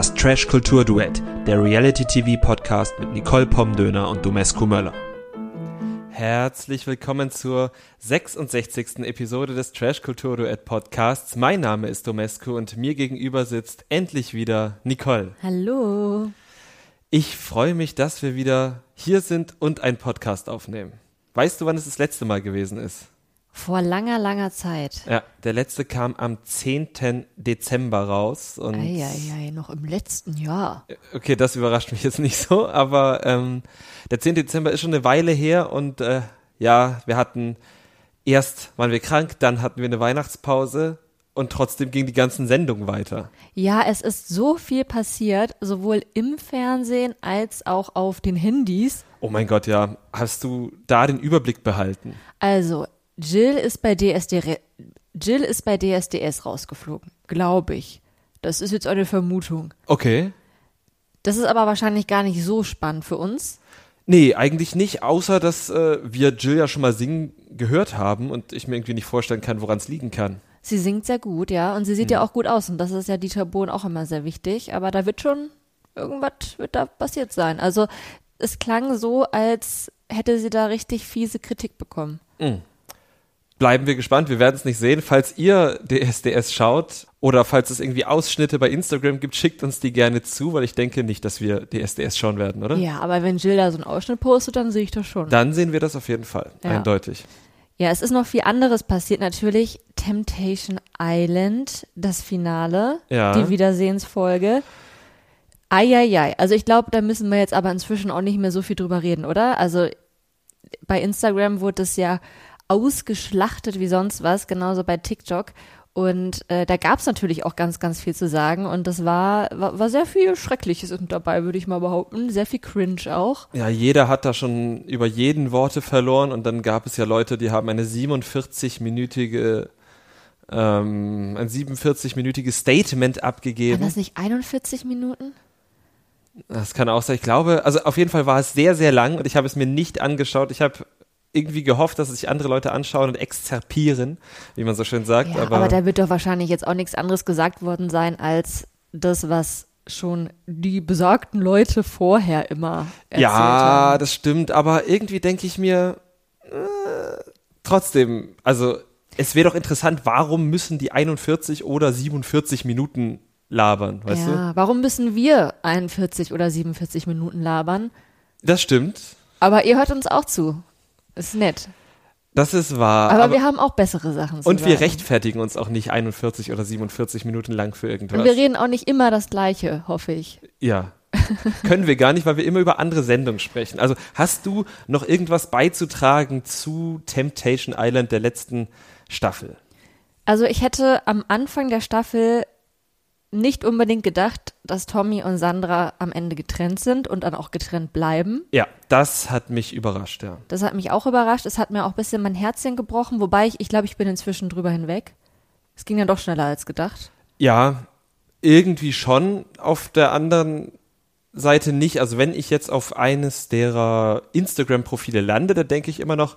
Das Trash Kultur Duett, der Reality TV Podcast mit Nicole Pomdöner und Domescu Möller. Herzlich willkommen zur 66. Episode des Trash Kultur Duett Podcasts. Mein Name ist Domescu und mir gegenüber sitzt endlich wieder Nicole. Hallo. Ich freue mich, dass wir wieder hier sind und einen Podcast aufnehmen. Weißt du, wann es das letzte Mal gewesen ist? Vor langer, langer Zeit. Ja, der letzte kam am 10. Dezember raus. Und Eieiei, noch im letzten Jahr. Okay, das überrascht mich jetzt nicht so, aber ähm, der 10. Dezember ist schon eine Weile her und äh, ja, wir hatten erst waren wir krank, dann hatten wir eine Weihnachtspause und trotzdem ging die ganzen Sendungen weiter. Ja, es ist so viel passiert, sowohl im Fernsehen als auch auf den Handys. Oh mein Gott, ja. Hast du da den Überblick behalten? Also, Jill ist bei DSD Jill ist bei DSDS rausgeflogen, glaube ich. Das ist jetzt eine Vermutung. Okay. Das ist aber wahrscheinlich gar nicht so spannend für uns. Nee, eigentlich nicht, außer dass äh, wir Jill ja schon mal singen gehört haben und ich mir irgendwie nicht vorstellen kann, woran es liegen kann. Sie singt sehr gut, ja, und sie sieht ja auch gut aus und das ist ja Dieter Bohlen auch immer sehr wichtig, aber da wird schon irgendwas wird da passiert sein. Also es klang so, als hätte sie da richtig fiese Kritik bekommen. Bleiben wir gespannt, wir werden es nicht sehen. Falls ihr DSDS schaut oder falls es irgendwie Ausschnitte bei Instagram gibt, schickt uns die gerne zu, weil ich denke nicht, dass wir DSDS schauen werden, oder? Ja, aber wenn Jill da so einen Ausschnitt postet, dann sehe ich das schon. Dann sehen wir das auf jeden Fall, Ja. eindeutig. Ja, es ist noch viel anderes passiert. Natürlich Temptation Island, das Finale, Ja. die Wiedersehensfolge. Eieiei. Also ich glaube, da müssen wir jetzt aber inzwischen auch nicht mehr so viel drüber reden, oder? Also bei Instagram wurde es ja ausgeschlachtet wie sonst was, genauso bei TikTok. Und äh, da gab es natürlich auch ganz, ganz viel zu sagen. Und das war, war, war sehr viel Schreckliches dabei, würde ich mal behaupten. Sehr viel Cringe auch. Ja, jeder hat da schon über jeden Worte verloren und dann gab es ja Leute, die haben eine 47-minütige ähm, ein 47-minütiges Statement abgegeben. das nicht 41 Minuten? Das kann auch sein. Ich glaube, also auf jeden Fall war es sehr, sehr lang und ich habe es mir nicht angeschaut. Ich habe irgendwie gehofft, dass es sich andere Leute anschauen und exzerpieren, wie man so schön sagt. Ja, aber, da wird doch wahrscheinlich jetzt auch nichts anderes gesagt worden sein als das, was schon die besagten Leute vorher immer erzählt ja, haben. das stimmt, aber irgendwie denke ich mir, äh, trotzdem, also es wäre doch interessant, warum müssen die 41 oder 47 Minuten labern, weißt du? ja, warum müssen wir 41 oder 47 Minuten labern? Das stimmt, Aber ihr hört uns auch zu. Ist nett. das ist wahr. Aber, wir haben auch bessere Sachen zu und wir sagen. rechtfertigen uns auch nicht 41 oder 47 Minuten lang für irgendwas. Und wir reden auch nicht immer das Gleiche, hoffe ich. Ja. Können wir gar nicht, weil wir immer über andere Sendungen sprechen. Also hast du noch irgendwas beizutragen zu Temptation Island der letzten Staffel? Also ich hätte am Anfang der Staffel nicht unbedingt gedacht, dass Tommy und Sandra am Ende getrennt sind und dann auch getrennt bleiben. Ja, das hat mich überrascht, ja. Das hat mich auch überrascht. Es hat mir auch ein bisschen mein Herzchen gebrochen, wobei ich, ich glaube, ich bin inzwischen drüber hinweg. Es ging dann doch schneller als gedacht. Ja, irgendwie schon. Auf der anderen Seite nicht. Also wenn ich jetzt auf eines derer Instagram-Profile lande, da denke ich immer noch,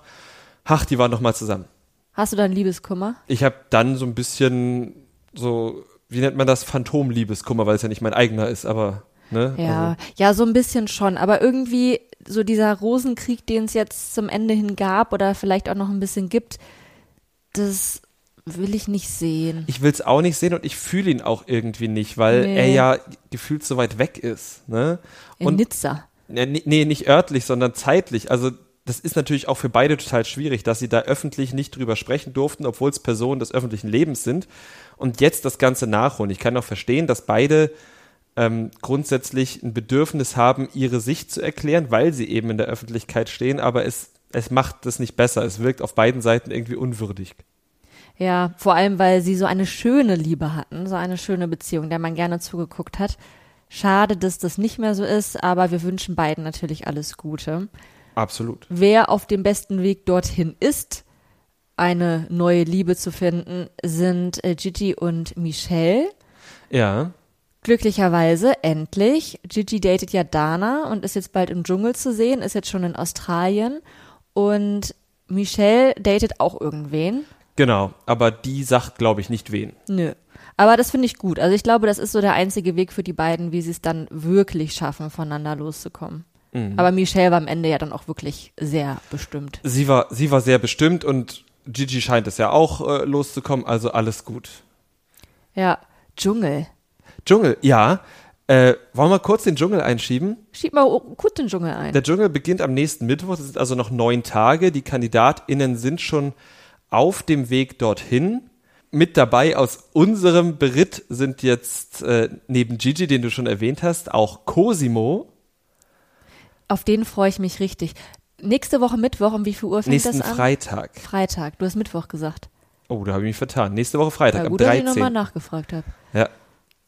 ach, die waren noch mal zusammen. Hast du dann Liebeskummer? Ich habe dann so ein bisschen so, wie nennt man das, Phantom-Liebeskummer, weil es ja nicht mein eigener ist, aber ne? Ja, Also, ja, so ein bisschen schon. Aber irgendwie so dieser Rosenkrieg, den es jetzt zum Ende hin gab oder vielleicht auch noch ein bisschen gibt, das will ich nicht sehen. ich will es auch nicht sehen und ich fühle ihn auch irgendwie nicht, weil Nee. er ja gefühlt so weit weg ist. Ne? In Und Nizza. Nee, nee, nicht örtlich, sondern zeitlich. Also das ist natürlich auch für beide total schwierig, dass sie da öffentlich nicht drüber sprechen durften, obwohl es Personen des öffentlichen Lebens sind. Und jetzt das Ganze nachholen. Ich kann auch verstehen, dass beide ähm, grundsätzlich ein Bedürfnis haben, ihre Sicht zu erklären, weil sie eben in der Öffentlichkeit stehen, aber es, es macht das nicht besser. Es wirkt auf beiden Seiten irgendwie unwürdig. Ja, vor allem, weil sie so eine schöne Liebe hatten, so eine schöne Beziehung, der man gerne zugeguckt hat. Schade, dass das nicht mehr so ist, aber wir wünschen beiden natürlich alles Gute. Absolut. Wer auf dem besten Weg dorthin ist, eine neue Liebe zu finden, sind äh, Gigi und Michelle. Ja. Glücklicherweise, endlich. Gigi datet ja Dana und ist jetzt bald im Dschungel zu sehen, ist jetzt schon in Australien. Und Michelle datet auch irgendwen. Genau, aber die sagt, glaube ich, nicht wen. Nö. Aber das finde ich gut. Also ich glaube, das ist so der einzige Weg für die beiden, wie sie es dann wirklich schaffen, voneinander loszukommen. Mhm. Aber Michelle war am Ende ja dann auch wirklich sehr bestimmt. Sie war, sie war sehr bestimmt und Gigi scheint es ja auch äh, loszukommen, also alles gut. Ja, Dschungel. Dschungel, ja. Äh, wollen wir kurz den Dschungel einschieben? Schieb mal gut den Dschungel ein. Der Dschungel beginnt am nächsten Mittwoch, es sind also noch neun Tage. Die KandidatInnen sind schon auf dem Weg dorthin. Mit dabei aus unserem Beritt sind jetzt äh, neben Gigi, den du schon erwähnt hast, auch Cosimo. Auf den freue ich mich richtig. Nächste Woche Mittwoch, um wie viel Uhr fängt Nächsten das an? Freitag. Freitag. Du hast Mittwoch gesagt. Oh, da habe ich mich vertan. Nächste Woche Freitag, Ja, am gut, dass ich 13. nochmal nachgefragt habe. Ja,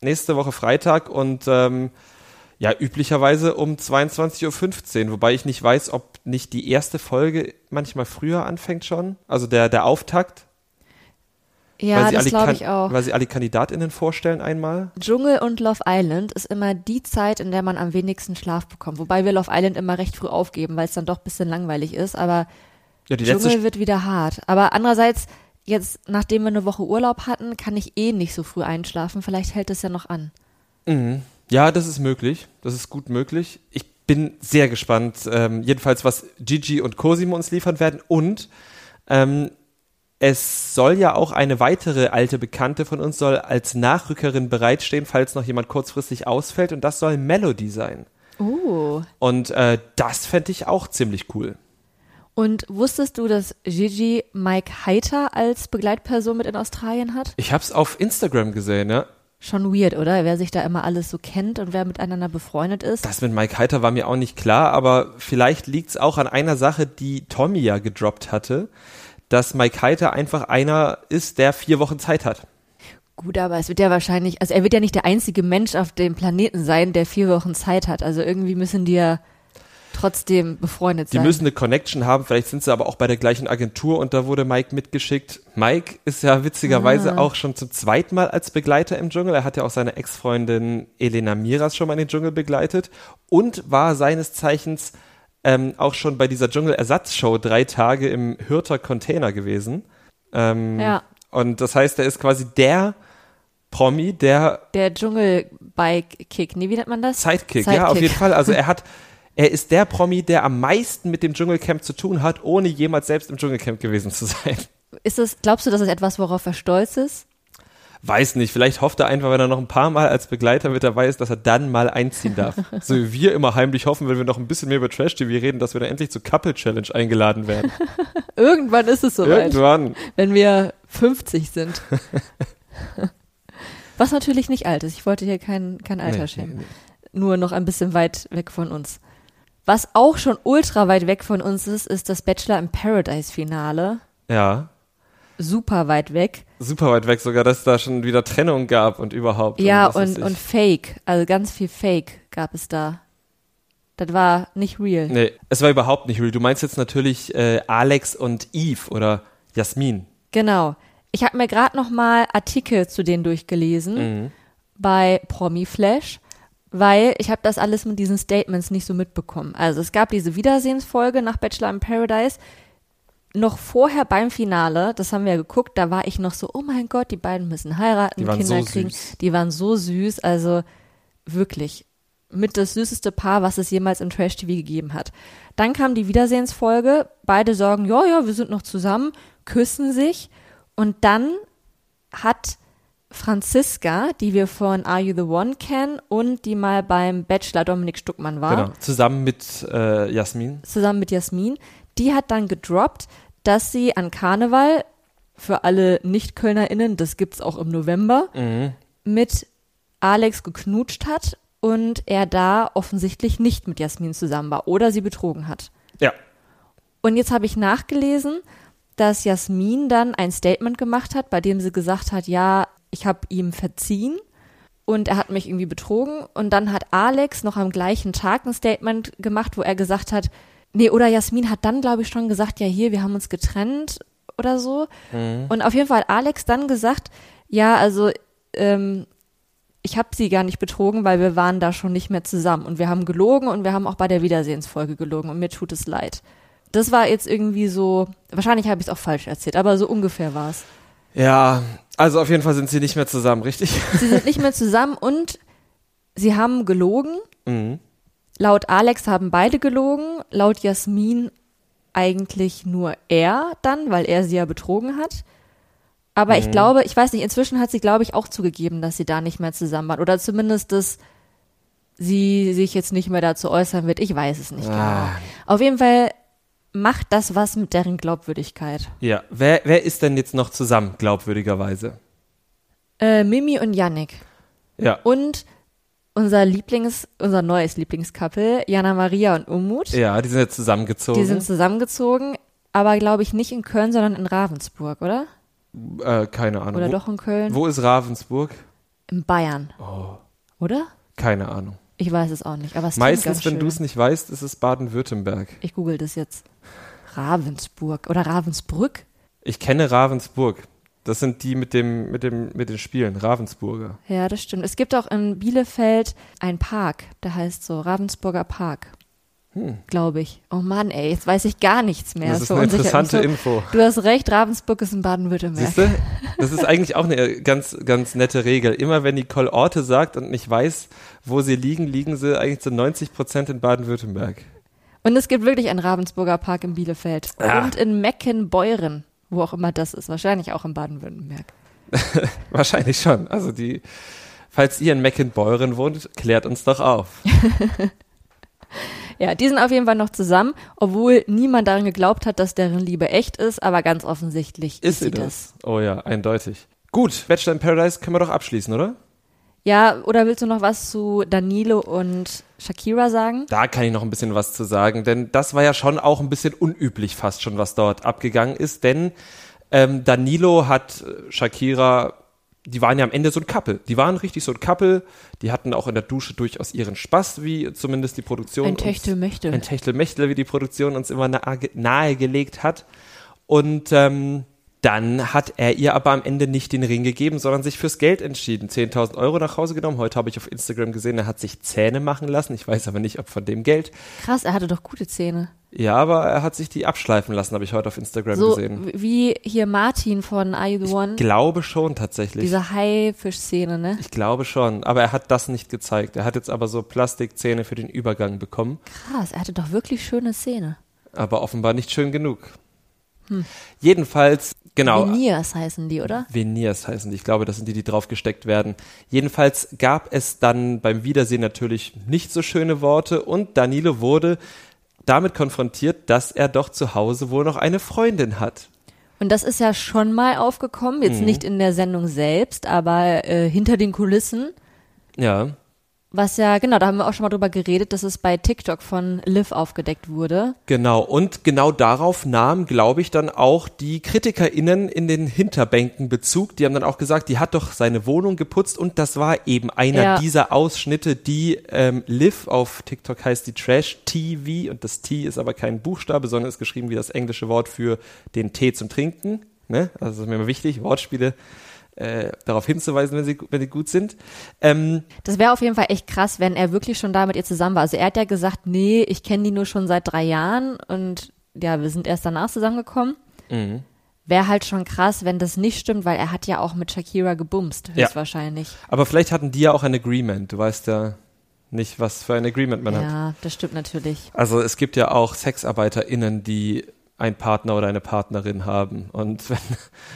nächste Woche Freitag und ähm, ja, üblicherweise um 22.15 Uhr, wobei ich nicht weiß, ob nicht die erste Folge manchmal früher anfängt schon, also der, der Auftakt, Ja, das glaube ich auch. weil sie alle KandidatInnen vorstellen einmal. Dschungel und Love Island ist immer die Zeit, in der man am wenigsten Schlaf bekommt. Wobei wir Love Island immer recht früh aufgeben, weil es dann doch ein bisschen langweilig ist. Aber Ja, Dschungel wird wieder hart. Aber andererseits, jetzt, nachdem wir eine Woche Urlaub hatten, kann ich eh nicht so früh einschlafen. Vielleicht hält es ja noch an. Mhm. Ja, das ist möglich. Das ist gut möglich. Ich bin sehr gespannt, ähm, jedenfalls, was Gigi und Cosimo uns liefern werden. Und ähm, es soll ja auch eine weitere alte Bekannte von uns soll als Nachrückerin bereitstehen, falls noch jemand kurzfristig ausfällt. Und das soll Melody sein. Oh. Und äh, das fände ich auch ziemlich cool. Und wusstest du, dass Gigi Mike Heiter als Begleitperson mit in Australien hat? Ich habe es auf Instagram gesehen, ja. Schon weird, oder? Wer sich da immer alles so kennt und wer miteinander befreundet ist. Das mit Mike Heiter war mir auch nicht klar, aber vielleicht liegt es auch an einer Sache, die Tommy ja gedroppt hatte, dass Mike Heiter einfach einer ist, der vier Wochen Zeit hat. Gut, aber es wird ja wahrscheinlich, also er wird ja nicht der einzige Mensch auf dem Planeten sein, der vier Wochen Zeit hat. Also irgendwie müssen die ja trotzdem befreundet Die sein. müssen eine Connection haben, vielleicht sind sie aber auch bei der gleichen Agentur und da wurde Mike mitgeschickt. Mike ist ja witzigerweise Ah. auch schon zum zweiten Mal als Begleiter im Dschungel. Er hat ja auch seine Ex-Freundin Elena Miras schon mal in den Dschungel begleitet und war seines Zeichens ähm, auch schon bei dieser Dschungel-Ersatzshow drei Tage im Hürter Container gewesen. Ähm, Ja. Und das heißt, er ist quasi der Promi, der der Dschungelbike-Kick, nee, wie nennt man das? Sidekick, ja, auf jeden Fall. Also er hat, er ist der Promi, der am meisten mit dem Dschungelcamp zu tun hat, ohne jemals selbst im Dschungelcamp gewesen zu sein. Ist das, glaubst du, das ist etwas, worauf er stolz ist? Weiß nicht, vielleicht hofft er einfach, wenn er noch ein paar Mal als Begleiter mit dabei ist, dass er dann mal einziehen darf. so wie wir immer heimlich hoffen, wenn wir noch ein bisschen mehr über Trash-TV reden, dass wir dann endlich zur Couple-Challenge eingeladen werden. Irgendwann ist es soweit, Irgendwann. wenn wir 50 sind. Was natürlich nicht alt ist. Ich wollte hier kein, kein Alter Nee, schämen. nee, Nur noch ein bisschen weit weg von uns. Was auch schon ultra weit weg von uns ist, ist das Bachelor in Paradise Finale. Ja, Super weit weg. super weit weg sogar, dass es da schon wieder Trennung gab und überhaupt. Ja, und, ich. und Fake. Also ganz viel Fake gab es da. Das war nicht real. Nee, es war überhaupt nicht real. Du meinst jetzt natürlich äh, Alex und Eve oder Jasmin. Genau. Ich habe mir gerade noch mal Artikel zu denen durchgelesen Mhm. bei Promiflash, weil ich habe das alles mit diesen Statements nicht so mitbekommen. Also es gab diese Wiedersehensfolge nach Bachelor in Paradise. Noch vorher beim Finale, das haben wir ja geguckt, da war ich noch so, oh mein Gott, die beiden müssen heiraten, Kinder so kriegen. süß. Die waren so süß, also wirklich mit das süßeste Paar, was es jemals im Trash-TV gegeben hat. Dann kam die Wiedersehensfolge, beide sagen, ja, ja, wir sind noch zusammen, küssen sich und dann hat Franziska, die wir von Are You the One kennen und die mal beim Bachelor Dominik Stuckmann war, Genau. Zusammen mit äh, Jasmin. zusammen mit Jasmin, die hat dann gedroppt, dass sie an Karneval, für alle Nicht-KölnerInnen, das gibt's auch im November, Mhm. mit Alex geknutscht hat und er da offensichtlich nicht mit Jasmin zusammen war oder sie betrogen hat. Ja. Und jetzt habe ich nachgelesen, dass Jasmin dann ein Statement gemacht hat, bei dem sie gesagt hat, ja, ich habe ihm verziehen und er hat mich irgendwie betrogen. Und dann hat Alex noch am gleichen Tag ein Statement gemacht, wo er gesagt hat, nee, oder Jasmin hat dann, glaube ich, schon gesagt, ja, hier, wir haben uns getrennt oder so. Und auf jeden Fall hat Alex dann gesagt, ja, also ähm, ich habe sie gar nicht betrogen, weil wir waren da schon nicht mehr zusammen und wir haben gelogen und wir haben auch bei der Wiedersehensfolge gelogen und mir tut es leid. das war jetzt irgendwie so, wahrscheinlich habe ich es auch falsch erzählt, aber so ungefähr war es. Ja, also auf jeden Fall sind sie nicht mehr zusammen, richtig? Sie sind nicht mehr zusammen und sie haben gelogen. Mhm. Laut Alex haben beide gelogen, laut Jasmin eigentlich nur er dann, weil er sie ja betrogen hat. Aber Mhm. ich glaube, ich weiß nicht, inzwischen hat sie, glaube ich, auch zugegeben, dass sie da nicht mehr zusammen waren. Oder zumindest, dass sie sich jetzt nicht mehr dazu äußern wird. Ich weiß es nicht Ah. genau. Auf jeden Fall macht das was mit deren Glaubwürdigkeit. Ja, wer, wer ist denn jetzt noch zusammen, glaubwürdigerweise? Äh, Mimi und Yannick. Ja. Und unser Lieblings, unser neues Lieblingscouple, Jana Maria und Umut. Ja, die sind jetzt zusammengezogen. Die sind zusammengezogen, aber glaube ich nicht in Köln, sondern in Ravensburg, oder? äh, keine Ahnung. Oder wo, doch in Köln? Wo ist Ravensburg? In Bayern. Oder? Keine Ahnung. Ich weiß es auch nicht, aber es Meistens, wenn du es nicht weißt, ist es Baden-Württemberg. Ich google das jetzt. Ravensburg oder Ravensbrück? Ich kenne Ravensburg. Das sind die mit dem, mit dem, mit den Spielen, Ravensburger. Ja, das stimmt. Es gibt auch in Bielefeld einen Park, der heißt so Ravensburger Park. Glaube ich. Oh Mann, ey, jetzt weiß ich gar nichts mehr. Hm. Das ist eine interessante so. Info. Du hast recht, Ravensburg ist in Baden-Württemberg. Siehst du? Das ist eigentlich auch eine ganz, ganz nette Regel. Immer wenn Nicole Orte sagt und nicht weiß, wo sie liegen, liegen sie eigentlich zu 90 Prozent in Baden-Württemberg. Und es gibt wirklich einen Ravensburger Park in Bielefeld. Ah. Und in Meckenbeuren, wo auch immer das ist. Wahrscheinlich auch in Baden-Württemberg. Wahrscheinlich schon. Also die, falls ihr in Meckenbeuren wohnt, klärt uns doch auf. Ja, die sind auf jeden Fall noch zusammen, obwohl niemand daran geglaubt hat, dass deren Liebe echt ist, aber ganz offensichtlich Ist sie das? Oh ja, eindeutig. Gut, Bachelor in Paradise können wir doch abschließen, oder? Ja, oder willst du noch was zu Danilo und Shakira sagen? Da kann ich noch ein bisschen was zu sagen, denn das war ja schon auch ein bisschen unüblich fast schon, was dort abgegangen ist, denn ähm, Danilo hat äh, Shakira, die waren ja am Ende so ein Couple, die waren richtig so ein Couple, die hatten auch in der Dusche durchaus ihren Spaß, wie zumindest die Produktion Ein uns- Techtelmechtel. ein Techtelmechtel, wie die Produktion uns immer nahe, nahegelegt hat und ähm, dann hat er ihr aber am Ende nicht den Ring gegeben, sondern sich fürs Geld entschieden. 10.000 Euro nach Hause genommen. Heute habe ich auf Instagram gesehen, er hat sich Zähne machen lassen. Ich weiß aber nicht, ob von dem Geld. Krass, er hatte doch gute Zähne. Ja, aber er hat sich die abschleifen lassen, habe ich heute auf Instagram So gesehen. wie hier Martin von Are You the One. Glaube schon tatsächlich. Diese Haifisch-Szene, ne? ich glaube schon, aber er hat das nicht gezeigt. Er hat jetzt aber so Plastikzähne für den Übergang bekommen, Krass, er hatte doch wirklich schöne Zähne. aber offenbar nicht schön genug. Jedenfalls, genau. Veneers heißen die, oder? Veneers heißen die. Ich glaube, das sind die, die draufgesteckt werden. Jedenfalls gab es dann beim Wiedersehen natürlich nicht so schöne Worte und Danilo wurde damit konfrontiert, dass er doch zu Hause wohl noch eine Freundin hat. Und das ist ja schon mal aufgekommen, jetzt Mhm. nicht in der Sendung selbst, aber äh, hinter den Kulissen. Ja, Was ja, genau, da haben wir auch schon mal drüber geredet, dass es bei TikTok von Liv aufgedeckt wurde. genau. Und genau darauf nahmen, glaube ich, dann auch die KritikerInnen in den Hinterbänken Bezug. Die haben dann auch gesagt, die hat doch seine Wohnung geputzt und das war eben einer Ja. dieser Ausschnitte, die ähm, Liv auf TikTok heißt die Trash TV und das T ist aber kein Buchstabe, sondern ist geschrieben wie das englische Wort für den Tee zum Trinken. Ne? Also das ist mir immer wichtig, Wortspiele äh, darauf hinzuweisen, wenn sie, wenn sie gut sind. Ähm, Das wäre auf jeden Fall echt krass, wenn er wirklich schon da mit ihr zusammen war. Also er hat ja gesagt, nee, ich kenne die nur schon seit drei Jahren und ja, wir sind erst danach zusammengekommen. Mhm. Wäre halt schon krass, wenn das nicht stimmt, weil er hat ja auch mit Shakira gebumst, Ja. höchstwahrscheinlich. aber vielleicht hatten die ja auch ein Agreement. Du weißt ja nicht, was für ein Agreement man hat. Ja, das stimmt natürlich. Also es gibt ja auch SexarbeiterInnen, die einen Partner oder eine Partnerin haben. Und wenn,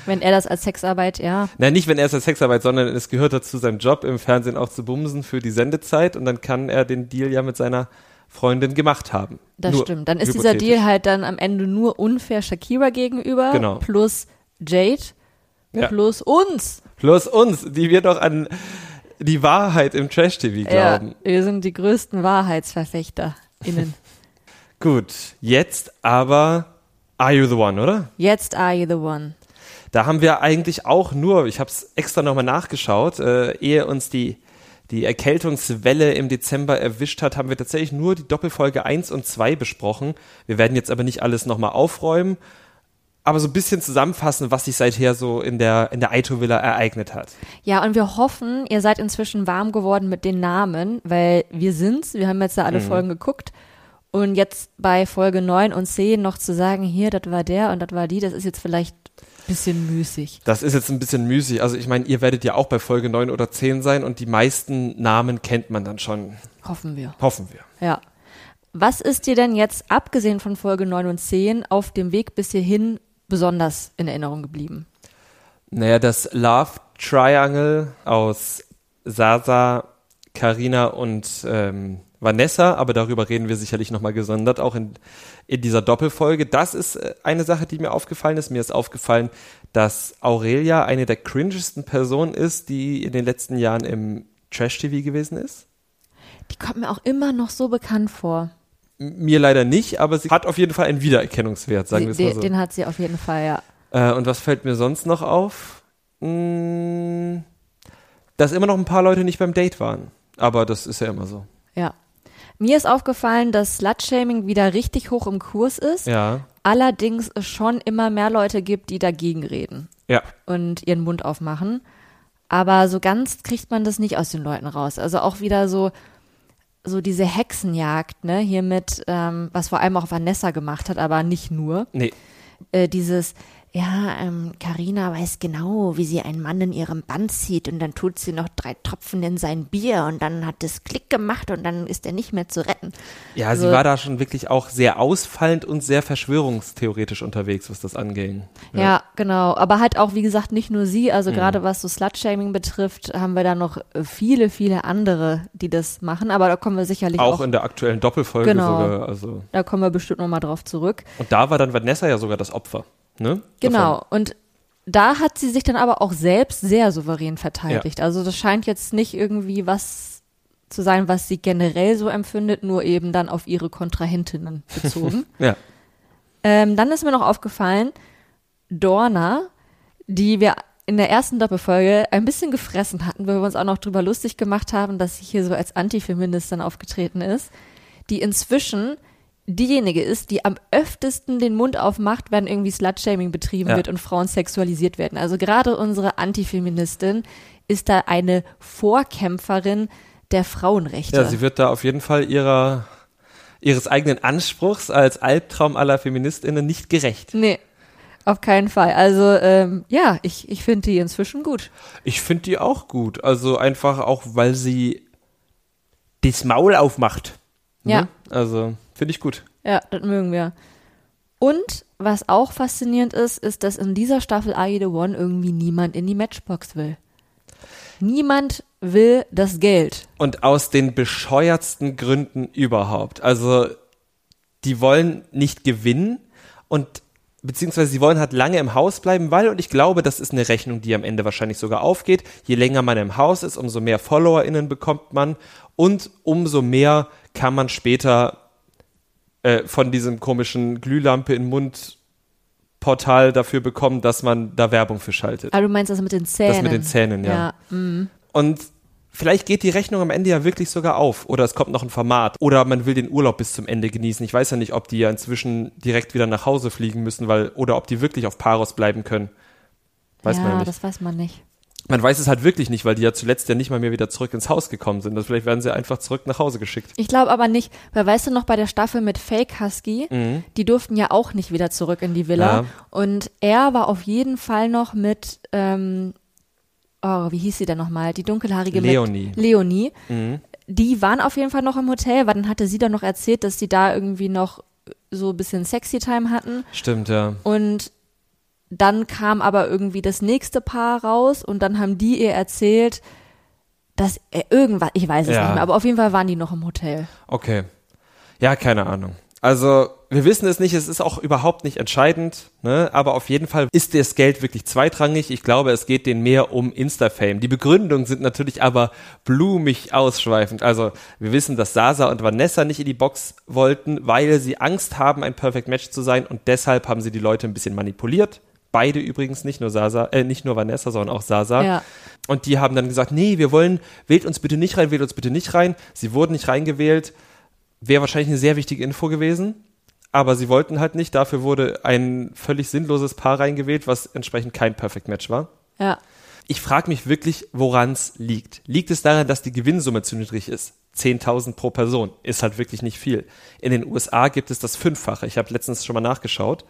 Wenn er das als Sexarbeit, ja. nein, nicht wenn er es als Sexarbeit, sondern es gehört dazu seinem Job im Fernsehen auch zu bumsen für die Sendezeit und dann kann er den Deal ja mit seiner Freundin gemacht haben. Das Nur stimmt. Dann ist dieser. Deal halt dann am Ende nur unfair Shakira gegenüber. Genau. Plus Jade. Ja. Plus uns. Plus uns, die wir doch an die Wahrheit im Trash-TV glauben. Ja, wir sind die größten WahrheitsverfechterInnen. Gut, jetzt aber Are You the One, oder? Jetzt are you the one. Da haben wir eigentlich auch nur, ich habe es extra nochmal nachgeschaut, äh, ehe uns die, die Erkältungswelle im Dezember erwischt hat, haben wir tatsächlich nur die Doppelfolge 1 und 2 besprochen. Wir werden jetzt aber nicht alles nochmal aufräumen, aber so ein bisschen zusammenfassen, was sich seither so in der, in der Aito Villa ereignet hat. Ja, und wir hoffen, ihr seid inzwischen warm geworden mit den Namen, weil wir sind's. Wir haben jetzt da alle Folgen geguckt. Und jetzt bei Folge 9 und 10 noch zu sagen, hier, das war der und das war die, das ist jetzt vielleicht ein bisschen müßig. Das ist jetzt ein bisschen müßig. Also ich meine, ihr werdet ja auch bei Folge 9 oder 10 sein und die meisten Namen kennt man dann schon. Hoffen wir. Hoffen wir. Ja. Was ist dir denn jetzt, abgesehen von Folge 9 und 10, auf dem Weg bis hierhin besonders in Erinnerung geblieben? Naja, das Love Triangle aus Sasa, Karina und ähm, Vanessa, aber darüber reden wir sicherlich nochmal gesondert, auch in, in dieser Doppelfolge. Das ist äh, eine Sache, die mir aufgefallen ist. Mir ist aufgefallen, dass Aurelia eine der cringesten Personen ist, die in den letzten Jahren im Trash-TV gewesen ist. Die kommt mir auch immer noch so bekannt vor. Mir leider nicht, aber sie hat auf jeden Fall einen Wiedererkennungswert, sagen wir es mal so. Den hat sie auf jeden Fall, ja. Äh, und was fällt mir sonst noch auf? Hm, dass immer noch ein paar Leute nicht beim Date waren. Aber das ist ja immer so. Ja. Mir ist aufgefallen, dass Slutshaming wieder richtig hoch im Kurs ist. Ja. Allerdings es schon immer mehr Leute gibt, die dagegen reden Ja. und ihren Mund aufmachen. Aber so ganz kriegt man das nicht aus den Leuten raus. Also auch wieder so, so diese Hexenjagd, ne, hier mit, ähm, was vor allem auch Vanessa gemacht hat, aber nicht nur. Nee. Äh, dieses, ja, ähm, Carina weiß genau, wie sie einen Mann in ihrem Band zieht und dann tut sie noch drei Tropfen in sein Bier und dann hat es Klick gemacht und dann ist er nicht mehr zu retten. Ja, sie Also- war da schon wirklich auch sehr ausfallend und sehr verschwörungstheoretisch unterwegs, was das anging. Ja. genau. Aber halt auch, wie gesagt, nicht nur sie. Mhm. Also gerade was so Slutshaming betrifft, haben wir da noch äh, viele, viele andere, die das machen. Aber da kommen wir sicherlich auch, Auch in der aktuellen Doppelfolge Genau. sogar. Also. da kommen wir bestimmt nochmal drauf zurück. Und da war dann Vanessa ja sogar das Opfer. Ne? Genau. Und da hat sie sich dann aber auch selbst sehr souverän verteidigt. Also das scheint jetzt nicht irgendwie was zu sein, was sie generell so empfindet, nur eben dann auf ihre Kontrahentinnen bezogen. Davon. Ja. Ähm, dann ist mir noch aufgefallen, Dorna, die wir in der ersten Doppelfolge ein bisschen gefressen hatten, weil wir uns auch noch drüber lustig gemacht haben, dass sie hier so als Antifeministin aufgetreten ist, die inzwischen diejenige ist, die am öftesten den Mund aufmacht, wenn irgendwie Slutshaming betrieben Ja. wird und Frauen sexualisiert werden. Also gerade unsere Antifeministin ist da eine Vorkämpferin der Frauenrechte. ja, sie wird da auf jeden Fall ihrer, ihres eigenen Anspruchs als Albtraum aller FeministInnen nicht gerecht. Nee, auf keinen Fall. Also ähm, ja, ich, ich finde die inzwischen gut. Ich finde die auch gut. Also einfach auch, weil sie das Maul aufmacht. Ja. Ne? Also finde ich gut. Ja, das mögen wir. Und was auch faszinierend ist, ist, dass in dieser Staffel Are You the One irgendwie niemand in die Matchbox will. Niemand will das Geld. Und aus den bescheuertsten Gründen überhaupt. Also, die wollen nicht gewinnen und beziehungsweise sie wollen halt lange im Haus bleiben, weil, und ich glaube, das ist eine Rechnung, die am Ende wahrscheinlich sogar aufgeht, je länger man im Haus ist, umso mehr FollowerInnen bekommt man und umso mehr kann man später äh, von diesem komischen Glühlampe in Mund Portal dafür bekommen, dass man da Werbung für schaltet. Ah, du meinst das mit den Zähnen. Das mit den Zähnen, ja. Ja, mm. Und vielleicht geht die Rechnung am Ende ja wirklich sogar auf. Oder es kommt noch ein Format. Oder man will den Urlaub bis zum Ende genießen. Ich weiß ja nicht, ob die ja inzwischen direkt wieder nach Hause fliegen müssen, weil, oder ob die wirklich auf Paros bleiben können. Weiß ja, man ja nicht. das weiß man nicht. Man weiß es halt wirklich nicht, weil die ja zuletzt ja nicht mal mehr wieder zurück ins Haus gekommen sind. Also vielleicht werden sie einfach zurück nach Hause geschickt. Ich glaube aber nicht, weil weißt du noch bei der Staffel mit Fake Husky, Mhm. die durften ja auch nicht wieder zurück in die Villa. Ja. Und er war auf jeden Fall noch mit, ähm, oh, wie hieß sie denn nochmal? Die dunkelhaarige Leonie. Leonie. Mhm. Die waren auf jeden Fall noch im Hotel, weil dann hatte sie dann noch erzählt, dass sie da irgendwie noch so ein bisschen Sexy Time hatten. Stimmt, ja. Und dann kam aber irgendwie das nächste Paar raus und dann haben die ihr erzählt, dass er irgendwas, ich weiß es Ja. nicht mehr, aber auf jeden Fall waren die noch im Hotel. Okay. Ja, keine Ahnung. Also, wir wissen es nicht, es ist auch überhaupt nicht entscheidend, ne? aber auf jeden Fall ist das Geld wirklich zweitrangig. Ich glaube, es geht denen mehr um Insta-Fame. Die Begründungen sind natürlich aber blumig ausschweifend. Also, wir wissen, dass Sasa und Vanessa nicht in die Box wollten, weil sie Angst haben, ein Perfect Match zu sein und deshalb haben sie die Leute ein bisschen manipuliert. Beide übrigens, nicht nur Sasa, äh, nicht nur Vanessa, sondern auch Sasa. Ja. Und die haben dann gesagt, nee, wir wollen, wählt uns bitte nicht rein, wählt uns bitte nicht rein. Sie wurden nicht reingewählt. Wäre wahrscheinlich eine sehr wichtige Info gewesen. Aber sie wollten halt nicht. Dafür wurde ein völlig sinnloses Paar reingewählt, was entsprechend kein Perfect Match war. Ja. Ich frage mich wirklich, woran es liegt. Liegt es daran, dass die Gewinnsumme zu niedrig ist? 10.000 pro Person. Ist halt wirklich nicht viel. In den USA gibt es das Fünffache. Ich habe letztens schon mal nachgeschaut.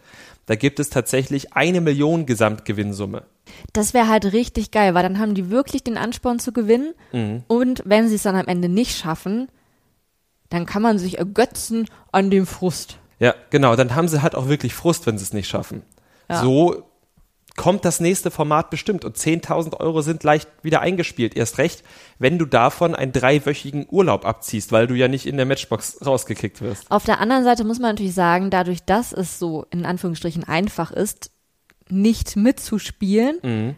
Da gibt es tatsächlich eine Million Gesamtgewinnsumme. Das wäre halt richtig geil, weil dann haben die wirklich den Ansporn zu gewinnen. Mhm. Und wenn sie es dann am Ende nicht schaffen, dann kann man sich ergötzen an dem Frust. Ja, genau. Dann haben sie halt auch wirklich Frust, wenn sie es nicht schaffen. Ja. So kommt das nächste Format bestimmt und 10.000 Euro sind leicht wieder eingespielt. Erst recht, wenn du davon einen dreiwöchigen Urlaub abziehst, weil du ja nicht in der Matchbox rausgekickt wirst. Auf der anderen Seite muss man natürlich sagen, dadurch, dass es so in Anführungsstrichen einfach ist, nicht mitzuspielen, Mhm.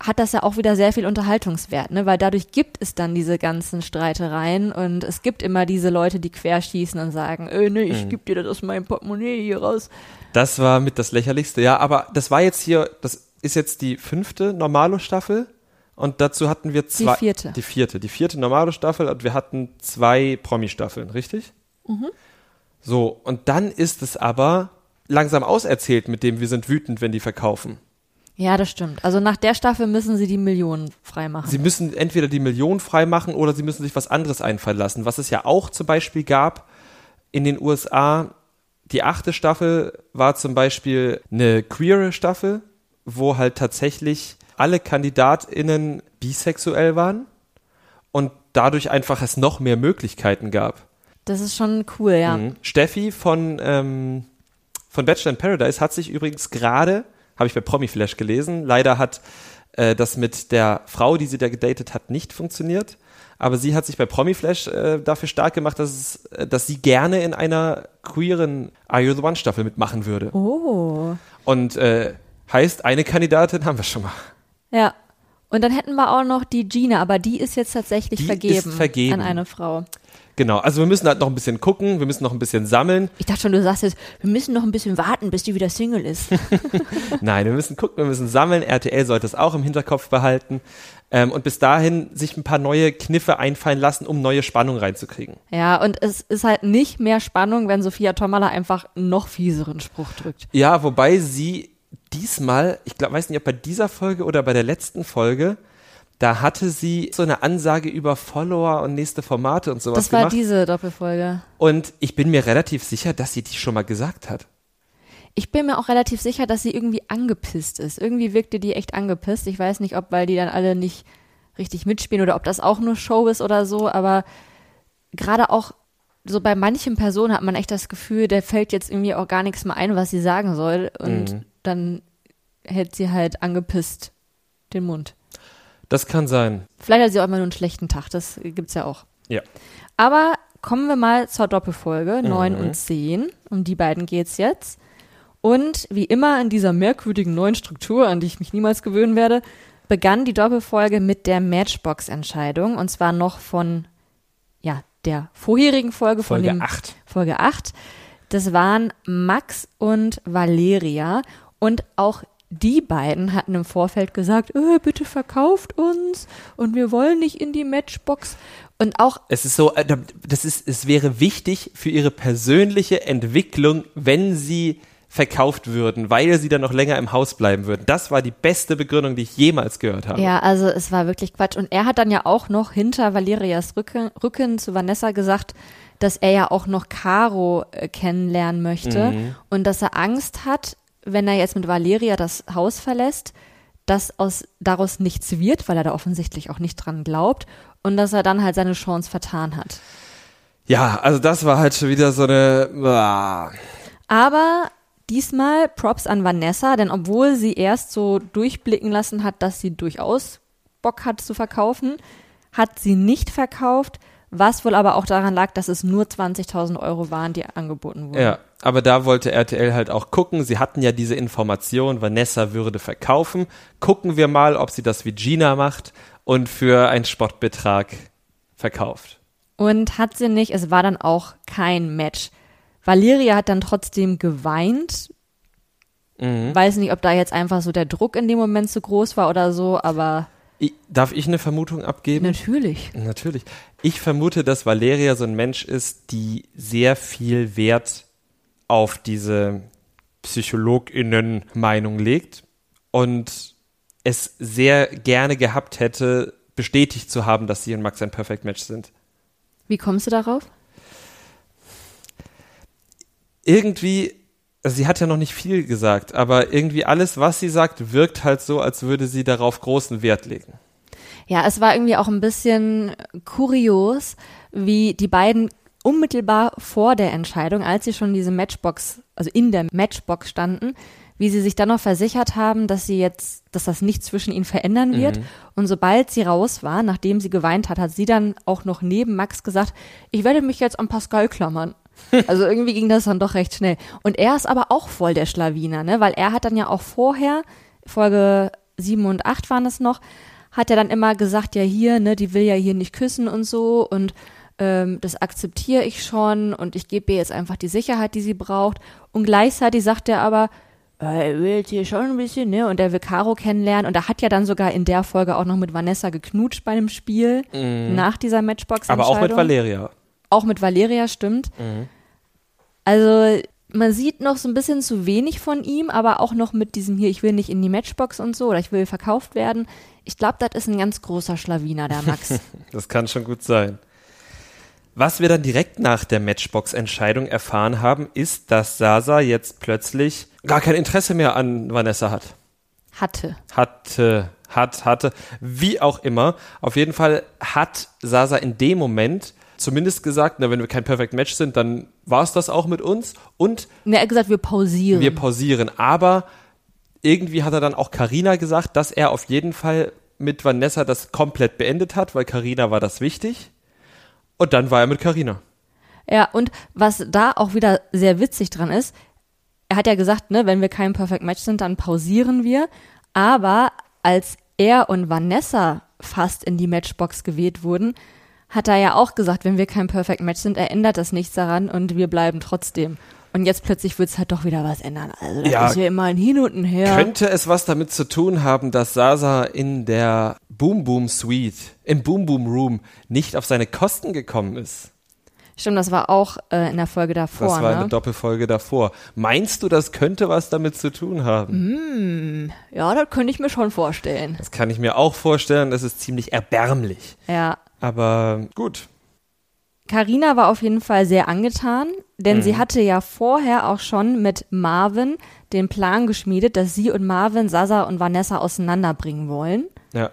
hat das ja auch wieder sehr viel Unterhaltungswert, ne? Weil dadurch gibt es dann diese ganzen Streitereien und es gibt immer diese Leute, die querschießen und sagen, äh, nee, Mhm. ich geb dir das aus meinem Portemonnaie hier raus. Das war mit das lächerlichste, ja, aber das war jetzt hier, das ist jetzt die fünfte Normalo-Staffel und dazu hatten wir zwei. vierte. Die vierte, die vierte Normalo-Staffel und wir hatten zwei Promi-Staffeln, richtig? So, und dann ist es aber langsam auserzählt mit dem, wir sind wütend, wenn die verkaufen. Ja, das stimmt. Also nach der Staffel müssen sie die Millionen freimachen. Sie müssen entweder die Million freimachen oder sie müssen sich was anderes einfallen lassen. Was es ja auch zum Beispiel gab in den USA, die achte Staffel war zum Beispiel eine queere Staffel, wo halt tatsächlich alle KandidatInnen bisexuell waren und dadurch einfach es noch mehr Möglichkeiten gab. das ist schon cool, ja. Mhm. Steffi von, ähm, von Bachelor in Paradise hat sich übrigens gerade, habe ich bei Promi Flash gelesen, leider hat äh, das mit der Frau, die sie da gedatet hat, nicht funktioniert. Aber sie hat sich bei Promi Flash äh, dafür stark gemacht, dass, es, äh, dass sie gerne in einer queeren Are You the One Staffel mitmachen würde. Oh. Und äh, heißt, eine Kandidatin haben wir schon mal. Ja. Und dann hätten wir auch noch die Gina, aber die ist jetzt tatsächlich Die vergeben, ist vergeben. an eine Frau. Genau, also wir müssen halt noch ein bisschen gucken, wir müssen noch ein bisschen sammeln. Ich dachte schon, du sagst jetzt, wir müssen noch ein bisschen warten, bis die wieder Single ist. Nein, wir müssen gucken, wir müssen sammeln. RTL sollte es auch im Hinterkopf behalten. Ähm, und bis dahin sich ein paar neue Kniffe einfallen lassen, um neue Spannung reinzukriegen. ja, und es ist halt nicht mehr Spannung, wenn Sophia Tomala einfach noch fieseren Spruch drückt. Ja, wobei sie diesmal, ich glaube, weiß nicht, ob bei dieser Folge oder bei der letzten Folge, da hatte sie so eine Ansage über Follower und nächste Formate und sowas Das war gemacht. diese Doppelfolge. Und ich bin mir relativ sicher, dass sie die schon mal gesagt hat. Ich bin mir auch relativ sicher, dass sie irgendwie angepisst ist. Irgendwie wirkte die echt angepisst. Ich weiß nicht, ob weil die dann alle nicht richtig mitspielen oder ob das auch nur Show ist oder so, aber gerade auch so bei manchen Personen hat man echt das Gefühl, der fällt jetzt irgendwie auch gar nichts mehr ein, was sie sagen soll und Mhm. dann hält sie halt angepisst den Mund. Das kann sein. Vielleicht hat sie auch immer nur einen schlechten Tag, das gibt's ja auch. Ja. Aber kommen wir mal zur Doppelfolge 9 und 10. Um die beiden geht's jetzt. Und wie immer in dieser merkwürdigen neuen Struktur, an die ich mich niemals gewöhnen werde, begann die Doppelfolge mit der Matchbox-Entscheidung. Und zwar noch von ja, der vorherigen Folge, Folge von dem 8. Folge 8. Das waren Max und Valeria. Und auch die beiden hatten im Vorfeld gesagt, äh, bitte verkauft uns und wir wollen nicht in die Matchbox. Und auch Es ist so, äh, das ist, es wäre wichtig für ihre persönliche Entwicklung, wenn sie verkauft würden, weil sie dann noch länger im Haus bleiben würden. Das war die beste Begründung, die ich jemals gehört habe. Ja, also es war wirklich Quatsch. Und er hat dann ja auch noch hinter Valerias Rücken, Rücken zu Vanessa gesagt, dass er ja auch noch Caro äh, kennenlernen möchte und dass er Angst hat, wenn er jetzt mit Valeria das Haus verlässt, dass aus, daraus nichts wird, weil er da offensichtlich auch nicht dran glaubt und dass er dann halt seine Chance vertan hat. Ja, also das war halt schon wieder so eine. ah. Aber diesmal Props an Vanessa, denn obwohl sie erst so durchblicken lassen hat, dass sie durchaus Bock hat zu verkaufen, hat sie nicht verkauft, was wohl aber auch daran lag, dass es nur 20.000 Euro waren, die angeboten wurden. Ja, aber da wollte RTL halt auch gucken. Sie hatten ja diese Information, Vanessa würde verkaufen. Gucken wir mal, ob sie das wie Gina macht und für einen Spottbetrag verkauft. Und hat sie nicht, es war dann auch kein Match. Valeria hat dann trotzdem geweint. Mhm. Weiß nicht, ob da jetzt einfach so der Druck in dem Moment zu groß war oder so, aber Ich, darf ich eine Vermutung abgeben? natürlich. Natürlich. Ich vermute, dass Valeria so ein Mensch ist, die sehr viel Wert auf diese PsychologInnen-Meinung legt und es sehr gerne gehabt hätte, bestätigt zu haben, dass sie und Max ein Perfect Match sind. Wie kommst du darauf? Irgendwie, also sie hat ja noch nicht viel gesagt, aber irgendwie alles, was sie sagt, wirkt halt so, als würde sie darauf großen Wert legen. Ja, es war irgendwie auch ein bisschen kurios, wie die beiden unmittelbar vor der Entscheidung, als sie schon diese Matchbox, also in der Matchbox standen, wie sie sich dann noch versichert haben, dass sie jetzt, dass das nicht zwischen ihnen verändern wird. Mhm. Und sobald sie raus war, nachdem sie geweint hat, hat sie dann auch noch neben Max gesagt, ich werde mich jetzt an Pascal klammern. Also irgendwie ging das dann doch recht schnell. Und er ist aber auch voll der Schlawiner, ne? Weil er hat dann ja auch vorher, Folge 7 und 8 waren es noch, hat er dann immer gesagt, ja hier, ne, die will ja hier nicht küssen und so und ähm, das akzeptiere ich schon und ich gebe ihr jetzt einfach die Sicherheit, die sie braucht. Und gleichzeitig sagt er aber, äh, er will jetzt hier schon ein bisschen, ne? Und er will Caro kennenlernen. Und er hat ja dann sogar in der Folge auch noch mit Vanessa geknutscht bei einem Spiel Mhm. nach dieser matchbox Aber auch mit Valeria. Auch mit Valeria, stimmt. Mhm. Also man sieht noch so ein bisschen zu wenig von ihm, aber auch noch mit diesem hier, ich will nicht in die Matchbox und so oder ich will verkauft werden. Ich glaube, das ist ein ganz großer Schlawiner, der Max. Das kann schon gut sein. Was wir dann direkt nach der Matchbox-Entscheidung erfahren haben, ist, dass Sasa jetzt plötzlich gar kein Interesse mehr an Vanessa hat. Hatte. Hatte, hat, hatte, wie auch immer. Auf jeden Fall hat Sasa in dem Moment zumindest gesagt, na, wenn wir kein Perfect Match sind, dann war es das auch mit uns und Ne, er hat gesagt, wir pausieren. wir pausieren. Aber irgendwie hat er dann auch Karina gesagt, dass er auf jeden Fall mit Vanessa das komplett beendet hat, weil Karina war das wichtig. Und dann war er mit Karina. Ja, und was da auch wieder sehr witzig dran ist, er hat ja gesagt, ne, wenn wir kein Perfect Match sind, dann pausieren wir. Aber als er und Vanessa fast in die Matchbox gewählt wurden, hat er ja auch gesagt, wenn wir kein Perfect Match sind, ändert das nichts daran und wir bleiben trotzdem. Und jetzt plötzlich wird es halt doch wieder was ändern. Also das Ja. ist ja immer ein Hin und ein Her. Könnte es was damit zu tun haben, dass Sasa in der Boom Boom Suite, im Boom Boom Room, nicht auf seine Kosten gekommen ist? Stimmt, das war auch äh, in der Folge davor. Das war ne? eine Doppelfolge davor. Meinst du, das könnte was damit zu tun haben? ja, das könnte ich mir schon vorstellen. Das kann ich mir auch vorstellen. Das ist ziemlich erbärmlich. Ja. Aber gut. Carina war auf jeden Fall sehr angetan, denn Mhm. sie hatte ja vorher auch schon mit Marvin den Plan geschmiedet, dass sie und Marvin Sasa und Vanessa auseinanderbringen wollen. Ja.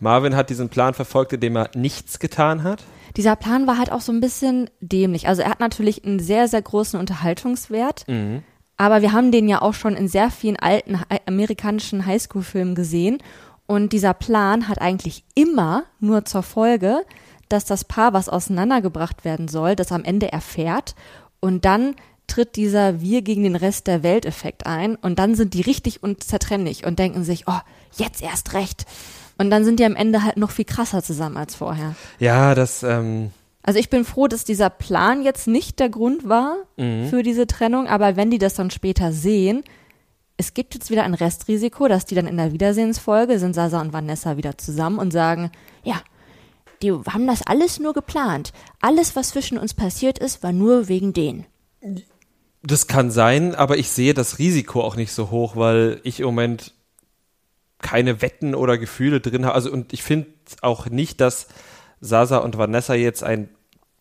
Marvin hat diesen Plan verfolgt, indem er nichts getan hat. Dieser Plan war halt auch so ein bisschen dämlich. Also er hat natürlich einen sehr, sehr großen Unterhaltungswert, Mhm. aber wir haben den ja auch schon in sehr vielen alten hi- amerikanischen Highschool-Filmen gesehen. Und dieser Plan hat eigentlich immer nur zur Folge, dass das Paar, was auseinandergebracht werden soll, das am Ende erfährt und dann tritt dieser Wir gegen den Rest der Welt-Effekt ein und dann sind die richtig und zertrennlich und denken sich, oh, jetzt erst recht. Und dann sind die am Ende halt noch viel krasser zusammen als vorher. Ja, das, ähm, Also ich bin froh, dass dieser Plan jetzt nicht der Grund war für diese Trennung, aber wenn die das dann später sehen, es gibt jetzt wieder ein Restrisiko, dass die dann in der Wiedersehensfolge sind Sasa und Vanessa wieder zusammen und sagen, ja, die haben das alles nur geplant. Alles, was zwischen uns passiert ist, war nur wegen denen. das kann sein, aber ich sehe das Risiko auch nicht so hoch, weil ich im Moment keine Wetten oder Gefühle drin habe. Also, und ich finde auch nicht, dass Sasa und Vanessa jetzt ein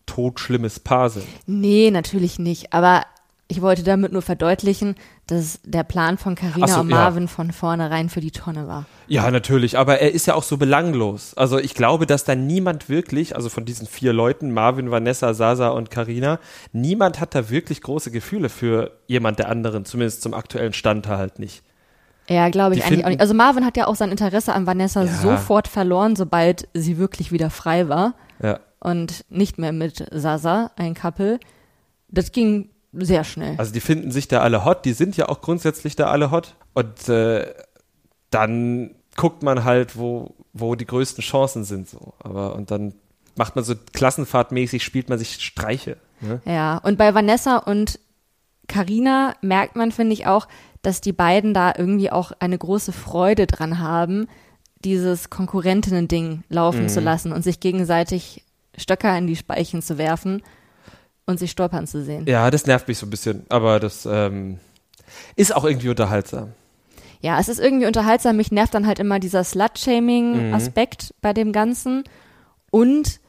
totschlimmes Paar sind. Nee, natürlich nicht. Aber ich wollte damit nur verdeutlichen, dass der Plan von Carina so, und ja. Marvin von vornherein für die Tonne war. Ja, natürlich, aber er ist ja auch so belanglos. Also ich glaube, dass da niemand wirklich, also von diesen vier Leuten, Marvin, Vanessa, Sasa und Karina, niemand hat da wirklich große Gefühle für jemand der anderen, zumindest zum aktuellen Stand halt nicht. Ja, glaube ich Die eigentlich auch nicht. Also Marvin hat ja auch sein Interesse an Vanessa Ja. sofort verloren, sobald sie wirklich wieder frei war Ja. und nicht mehr mit Sasa, ein Couple. Das ging sehr schnell. Also die finden sich da alle hot, die sind ja auch grundsätzlich da alle hot. Und äh, dann guckt man halt, wo, wo die größten Chancen sind. So. Aber und dann macht man so klassenfahrtmäßig, spielt man sich Streiche. Ne? Ja, und bei Vanessa und Carina merkt man, finde ich auch, dass die beiden da irgendwie auch eine große Freude dran haben, dieses Konkurrentinnen-Ding laufen Mhm. zu lassen und sich gegenseitig Stöcker in die Speichen zu werfen und sich stolpern zu sehen. Ja, das nervt mich so ein bisschen, aber das ähm, ist auch irgendwie unterhaltsam. Ja, es ist irgendwie unterhaltsam. Mich nervt dann halt immer dieser Mhm. Slut-Shaming-Aspekt bei dem Ganzen. Und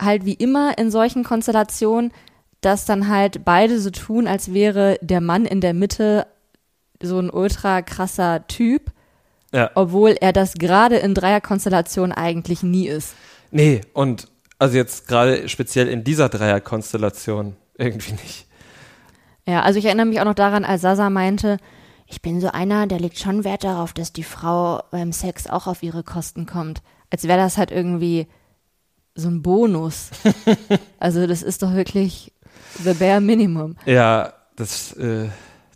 halt wie immer in solchen Konstellationen, dass dann halt beide so tun, als wäre der Mann in der Mitte so ein ultra krasser Typ, Ja. obwohl er das gerade in Dreierkonstellationen eigentlich nie ist. Nee, und also jetzt gerade speziell in dieser Dreierkonstellation irgendwie nicht. Ja, also ich erinnere mich auch noch daran, als Sasa meinte, ich bin so einer, der legt schon Wert darauf, dass die Frau beim Sex auch auf ihre Kosten kommt. Als wäre das halt irgendwie so ein Bonus. also das ist doch wirklich the bare minimum. Ja, das, äh,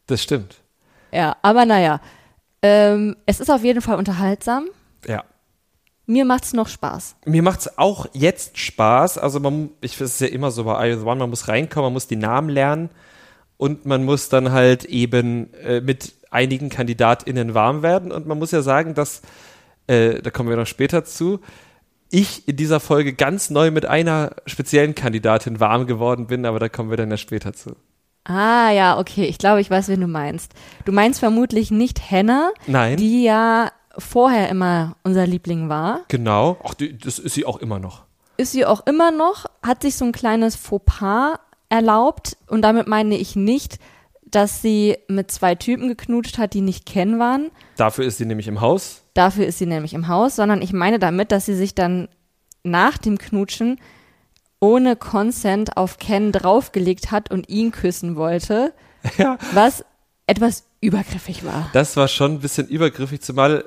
das stimmt. Ja, aber naja, ähm, es ist auf jeden Fall unterhaltsam. Ja. Mir macht's noch Spaß. Mir macht's auch jetzt Spaß. Also man, ich finde es ist ja immer so bei iOS One, man muss reinkommen, man muss die Namen lernen und man muss dann halt eben äh, mit einigen KandidatInnen warm werden. Und man muss ja sagen, dass, äh, da kommen wir noch später zu, ich in dieser Folge ganz neu mit einer speziellen Kandidatin warm geworden bin, aber da kommen wir dann ja später zu. Ah ja, okay, ich glaube, ich weiß, wen du meinst. Du meinst vermutlich nicht Hannah, Nein. die ja vorher immer unser Liebling war. Genau. Ach, die, das ist sie auch immer noch. ist sie auch immer noch, hat sich so ein kleines Fauxpas erlaubt und damit meine ich nicht, dass sie mit zwei Typen geknutscht hat, die nicht kennen waren. Dafür ist sie nämlich im Haus. Dafür ist sie nämlich im Haus, sondern ich meine damit, dass sie sich dann nach dem Knutschen ohne Consent auf Ken draufgelegt hat und ihn küssen wollte, Ja. was etwas übergriffig war. Das war schon ein bisschen übergriffig, zumal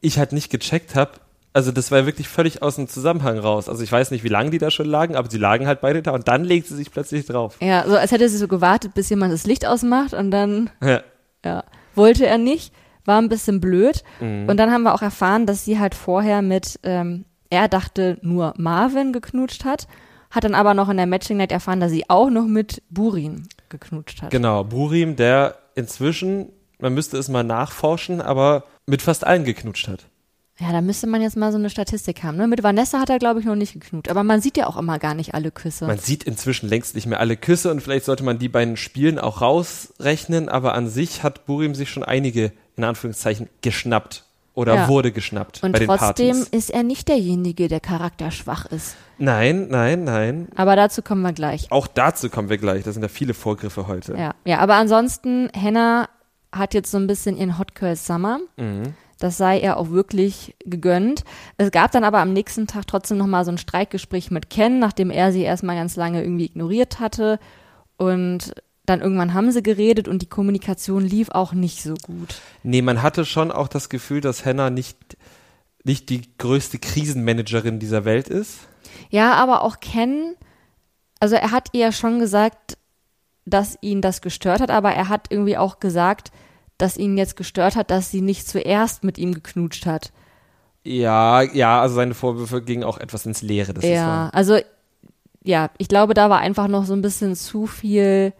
ich halt nicht gecheckt habe. Also das war wirklich völlig aus dem Zusammenhang raus. Also ich weiß nicht, wie lange die da schon lagen, aber sie lagen halt beide da und dann legt sie sich plötzlich drauf. Ja, so als hätte sie so gewartet, bis jemand das Licht ausmacht und dann Ja. Ja, wollte er nicht, war ein bisschen blöd. Mhm. Und dann haben wir auch erfahren, dass sie halt vorher mit, ähm, er dachte nur Marvin geknutscht hat, hat dann aber noch in der Matching Night erfahren, dass sie auch noch mit Burin geknutscht hat. Genau, Burim, der inzwischen, man müsste es mal nachforschen, aber mit fast allen geknutscht hat. Ja, da müsste man jetzt mal so eine Statistik haben. Ne? Mit Vanessa hat er, glaube ich, noch nicht geknutscht. Aber man sieht ja auch immer gar nicht alle Küsse. Man sieht inzwischen längst nicht mehr alle Küsse und vielleicht sollte man die beiden Spielen auch rausrechnen, aber an sich hat Burim sich schon einige, in Anführungszeichen, geschnappt oder Ja. wurde geschnappt Und bei den trotzdem Partys. ist er nicht derjenige, der charakterschwach ist. Nein, nein, nein. Aber dazu kommen wir gleich. Auch dazu kommen wir gleich. Da sind ja viele Vorgriffe heute. Ja, ja, aber ansonsten, Hannah hat jetzt so ein bisschen ihren Hot Girl Summer. Mhm. Das sei ihr auch wirklich gegönnt. Es gab dann aber am nächsten Tag trotzdem nochmal so ein Streitgespräch mit Ken, nachdem er sie erstmal ganz lange irgendwie ignoriert hatte. Und dann irgendwann haben sie geredet und die Kommunikation lief auch nicht so gut. Nee, man hatte schon auch das Gefühl, dass Hannah nicht, nicht die größte Krisenmanagerin dieser Welt ist. Ja, aber auch Ken, also er hat ihr schon gesagt, dass ihn das gestört hat, aber er hat irgendwie auch gesagt, dass ihn jetzt gestört hat, dass sie nicht zuerst mit ihm geknutscht hat. Ja, ja, also seine Vorwürfe gingen auch etwas ins Leere. Das ja, also ja, ich glaube, da war einfach noch so ein bisschen zu viel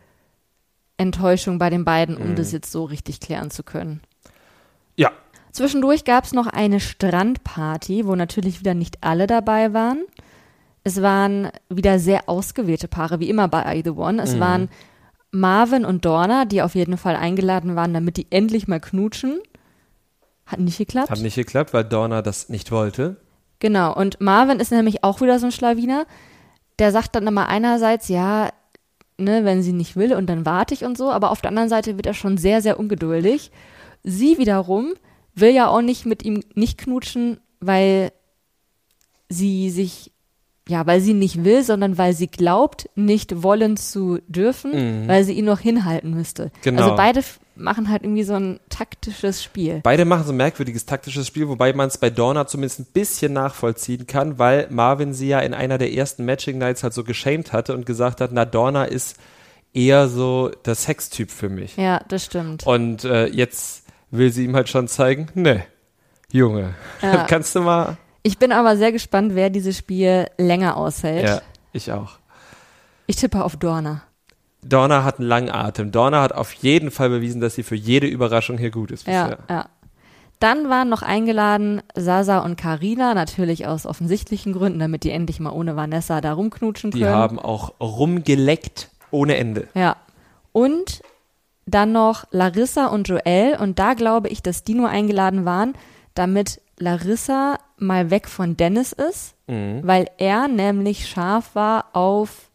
Enttäuschung bei den beiden, um Mhm. das jetzt so richtig klären zu können. Ja, Zwischendurch gab es noch eine Strandparty, wo natürlich wieder nicht alle dabei waren. Es waren wieder sehr ausgewählte Paare, wie immer bei The One. Es Mhm. waren Marvin und Dorna, die auf jeden Fall eingeladen waren, damit die endlich mal knutschen. Hat nicht geklappt. hat nicht geklappt, weil Dorna das nicht wollte. Genau, und Marvin ist nämlich auch wieder so ein Schlawiner. Der sagt dann immer einerseits, ja, ne, wenn sie nicht will und dann warte ich und so, aber auf der anderen Seite wird er schon sehr, sehr ungeduldig. Sie wiederum will ja auch nicht mit ihm nicht knutschen, weil sie sich, ja, weil sie nicht will, sondern weil sie glaubt, nicht wollen zu dürfen, weil sie ihn noch hinhalten müsste. Genau. Also beide machen halt irgendwie so ein taktisches Spiel. Beide machen so ein merkwürdiges taktisches Spiel, wobei man es bei Dorna zumindest ein bisschen nachvollziehen kann, weil Marvin sie ja in einer der ersten Matching Nights halt so geschämt hatte und gesagt hat, na, Dorna ist eher so der Sextyp für mich. Ja, das stimmt. Und äh, jetzt will sie ihm halt schon zeigen, ne, Junge, Ja. kannst du mal. Ich bin aber sehr gespannt, wer dieses Spiel länger aushält. Ja, ich auch. Ich tippe auf Dorna. Dorna hat einen langen Atem. Dorna hat auf jeden Fall bewiesen, dass sie für jede Überraschung hier gut ist Ja, bisher. ja. Dann waren noch eingeladen Sasa und Karina, natürlich aus offensichtlichen Gründen, damit die endlich mal ohne Vanessa da rumknutschen Die können. haben auch rumgeleckt ohne Ende. Ja. Und dann noch Larissa und Joel. Und da glaube ich, dass die nur eingeladen waren, damit Larissa mal weg von Dennis ist, Mhm. weil er nämlich scharf war auf,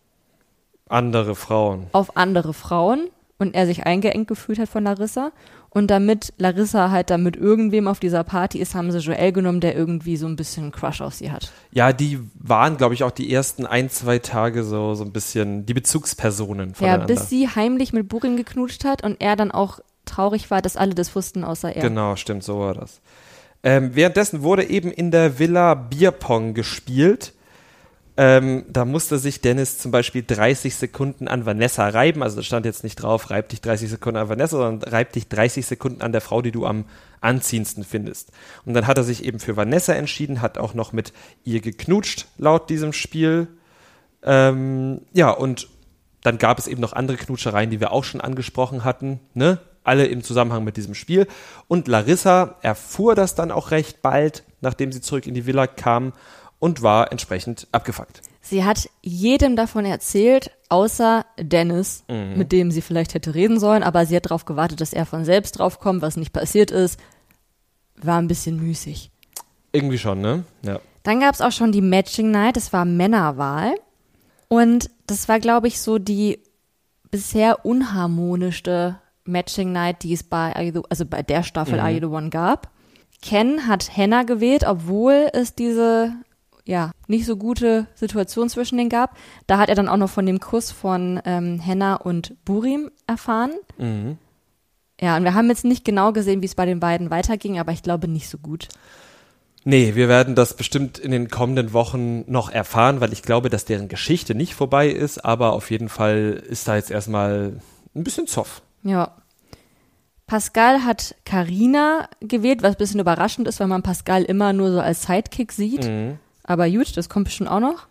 Andere Frauen. auf andere Frauen und er sich eingeengt gefühlt hat von Larissa. Und damit Larissa halt dann mit irgendwem auf dieser Party ist, haben sie Joel genommen, der irgendwie so ein bisschen einen Crush auf sie hat. Ja, die waren, glaube ich, auch die ersten ein, zwei Tage so, so ein bisschen die Bezugspersonen Ja, voneinander. bis sie heimlich mit Burin geknutscht hat und er dann auch traurig war, dass alle das wussten, außer er. Genau, stimmt, so war das. Ähm, währenddessen wurde eben in der Villa Bierpong gespielt. Ähm, da musste sich Dennis zum Beispiel 30 Sekunden an Vanessa reiben. Also da stand jetzt nicht drauf, reib dich 30 Sekunden an Vanessa, sondern reib dich 30 Sekunden an der Frau, die du am anziehendsten findest. Und dann hat er sich eben für Vanessa entschieden, hat auch noch mit ihr geknutscht, laut diesem Spiel. Ähm, ja, und dann gab es eben noch andere Knutschereien, die wir auch schon angesprochen hatten, ne? Alle im Zusammenhang mit diesem Spiel. Und Larissa erfuhr das dann auch recht bald, nachdem sie zurück in die Villa kam und war entsprechend abgefuckt. Sie hat jedem davon erzählt, außer Dennis, Mhm. mit dem sie vielleicht hätte reden sollen, aber sie hat darauf gewartet, dass er von selbst draufkommt, was nicht passiert ist. War ein bisschen müßig. Irgendwie schon, ne? Ja. Dann gab es auch schon die Matching Night, das war Männerwahl. Und das war, glaube ich, so die bisher unharmonischste Matching Night, die es bei, the- also bei der Staffel Are You the One gab. Ken hat Hannah gewählt, obwohl es diese ja nicht so gute Situation zwischen denen gab. Da hat er dann auch noch von dem Kuss von ähm, Hannah und Burim erfahren. Mhm. Ja, und wir haben jetzt nicht genau gesehen, wie es bei den beiden weiterging, aber ich glaube nicht so gut. Nee, wir werden das bestimmt in den kommenden Wochen noch erfahren, weil ich glaube, dass deren Geschichte nicht vorbei ist, aber auf jeden Fall ist da jetzt erstmal ein bisschen Zoff. Ja. Pascal hat Karina gewählt, was ein bisschen überraschend ist, weil man Pascal immer nur so als Sidekick sieht. Mhm. Aber gut, das kommt bestimmt auch noch.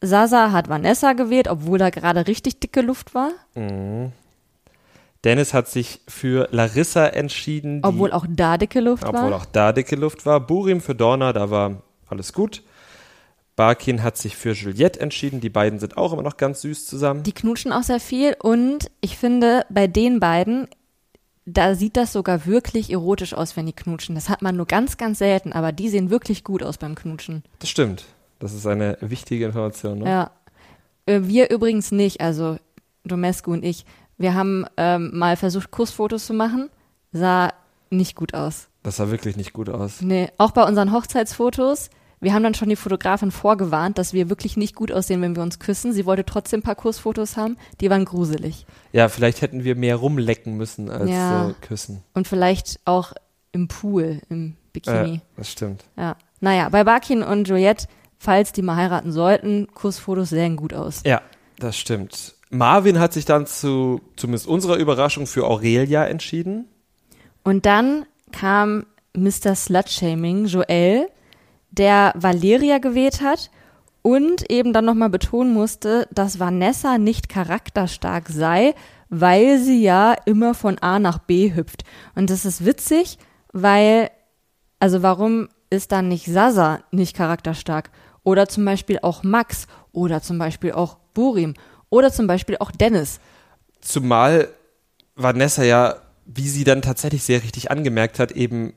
Sasa hat Vanessa gewählt, obwohl da gerade richtig dicke Luft war. Dennis hat sich für Larissa entschieden. Obwohl auch da dicke Luft Obwohl war. auch da dicke Luft war. Burim für Dorna, da war alles gut. Barkin hat sich für Juliette entschieden. Die beiden sind auch immer noch ganz süß zusammen. Die knutschen auch sehr viel und ich finde, bei den beiden, da sieht das sogar wirklich erotisch aus, wenn die knutschen. Das hat man nur ganz, ganz selten, aber die sehen wirklich gut aus beim Knutschen. Das stimmt. Das ist eine wichtige Information. Ne? Ja. Äh, Wir übrigens nicht, also Domescu und ich. Wir haben ähm, mal versucht, Kussfotos zu machen. Sah nicht gut aus. Das sah wirklich nicht gut aus. Nee, auch bei unseren Hochzeitsfotos. Wir haben dann schon die Fotografin vorgewarnt, dass wir wirklich nicht gut aussehen, wenn wir uns küssen. Sie wollte trotzdem ein paar Kussfotos haben. Die waren gruselig. Ja, vielleicht hätten wir mehr rumlecken müssen als Ja. so küssen. Und vielleicht auch im Pool, im Bikini. Äh, das stimmt. Ja. Naja, bei Barkin und Juliette, falls die mal heiraten sollten, Kussfotos sehen gut aus. Ja, das stimmt. Marvin hat sich dann zu, zumindest unserer Überraschung, für Aurelia entschieden. Und dann kam Mr. Slutshaming, Joel, der Valeria gewählt hat und eben dann nochmal betonen musste, dass Vanessa nicht charakterstark sei, weil sie ja immer von A nach B hüpft. Und das ist witzig, weil, also warum ist dann nicht Sasa nicht charakterstark? Oder zum Beispiel auch Max oder zum Beispiel auch Burim oder zum Beispiel auch Dennis. Zumal Vanessa ja, wie sie dann tatsächlich sehr richtig angemerkt hat, eben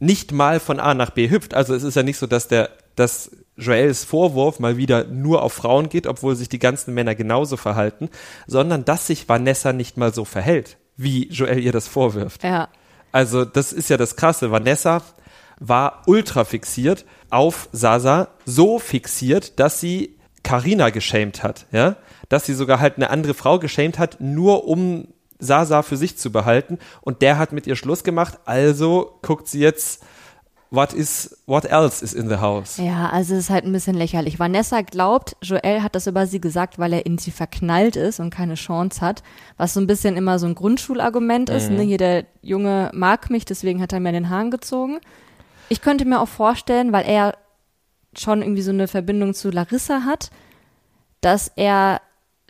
nicht mal von A nach B hüpft. Also es ist ja nicht so, dass der, dass Joels Vorwurf mal wieder nur auf Frauen geht, obwohl sich die ganzen Männer genauso verhalten, sondern dass sich Vanessa nicht mal so verhält, wie Joel ihr das vorwirft. Ja. Also das ist ja das Krasse. Vanessa war ultra fixiert auf Sasa, so fixiert, dass sie Karina geschämt hat, ja, dass sie sogar halt eine andere Frau geschämt hat, nur um Sasa für sich zu behalten. Und der hat mit ihr Schluss gemacht. Also guckt sie jetzt, what is, what else is in the house? Ja, also es ist halt ein bisschen lächerlich. Vanessa glaubt, Joel hat das über sie gesagt, weil er in sie verknallt ist und keine Chance hat, was so ein bisschen immer so ein Grundschulargument ist. Ne? Hier der Junge mag mich, deswegen hat er mir den Haaren gezogen. Ich könnte mir auch vorstellen, weil er schon irgendwie so eine Verbindung zu Larissa hat, dass er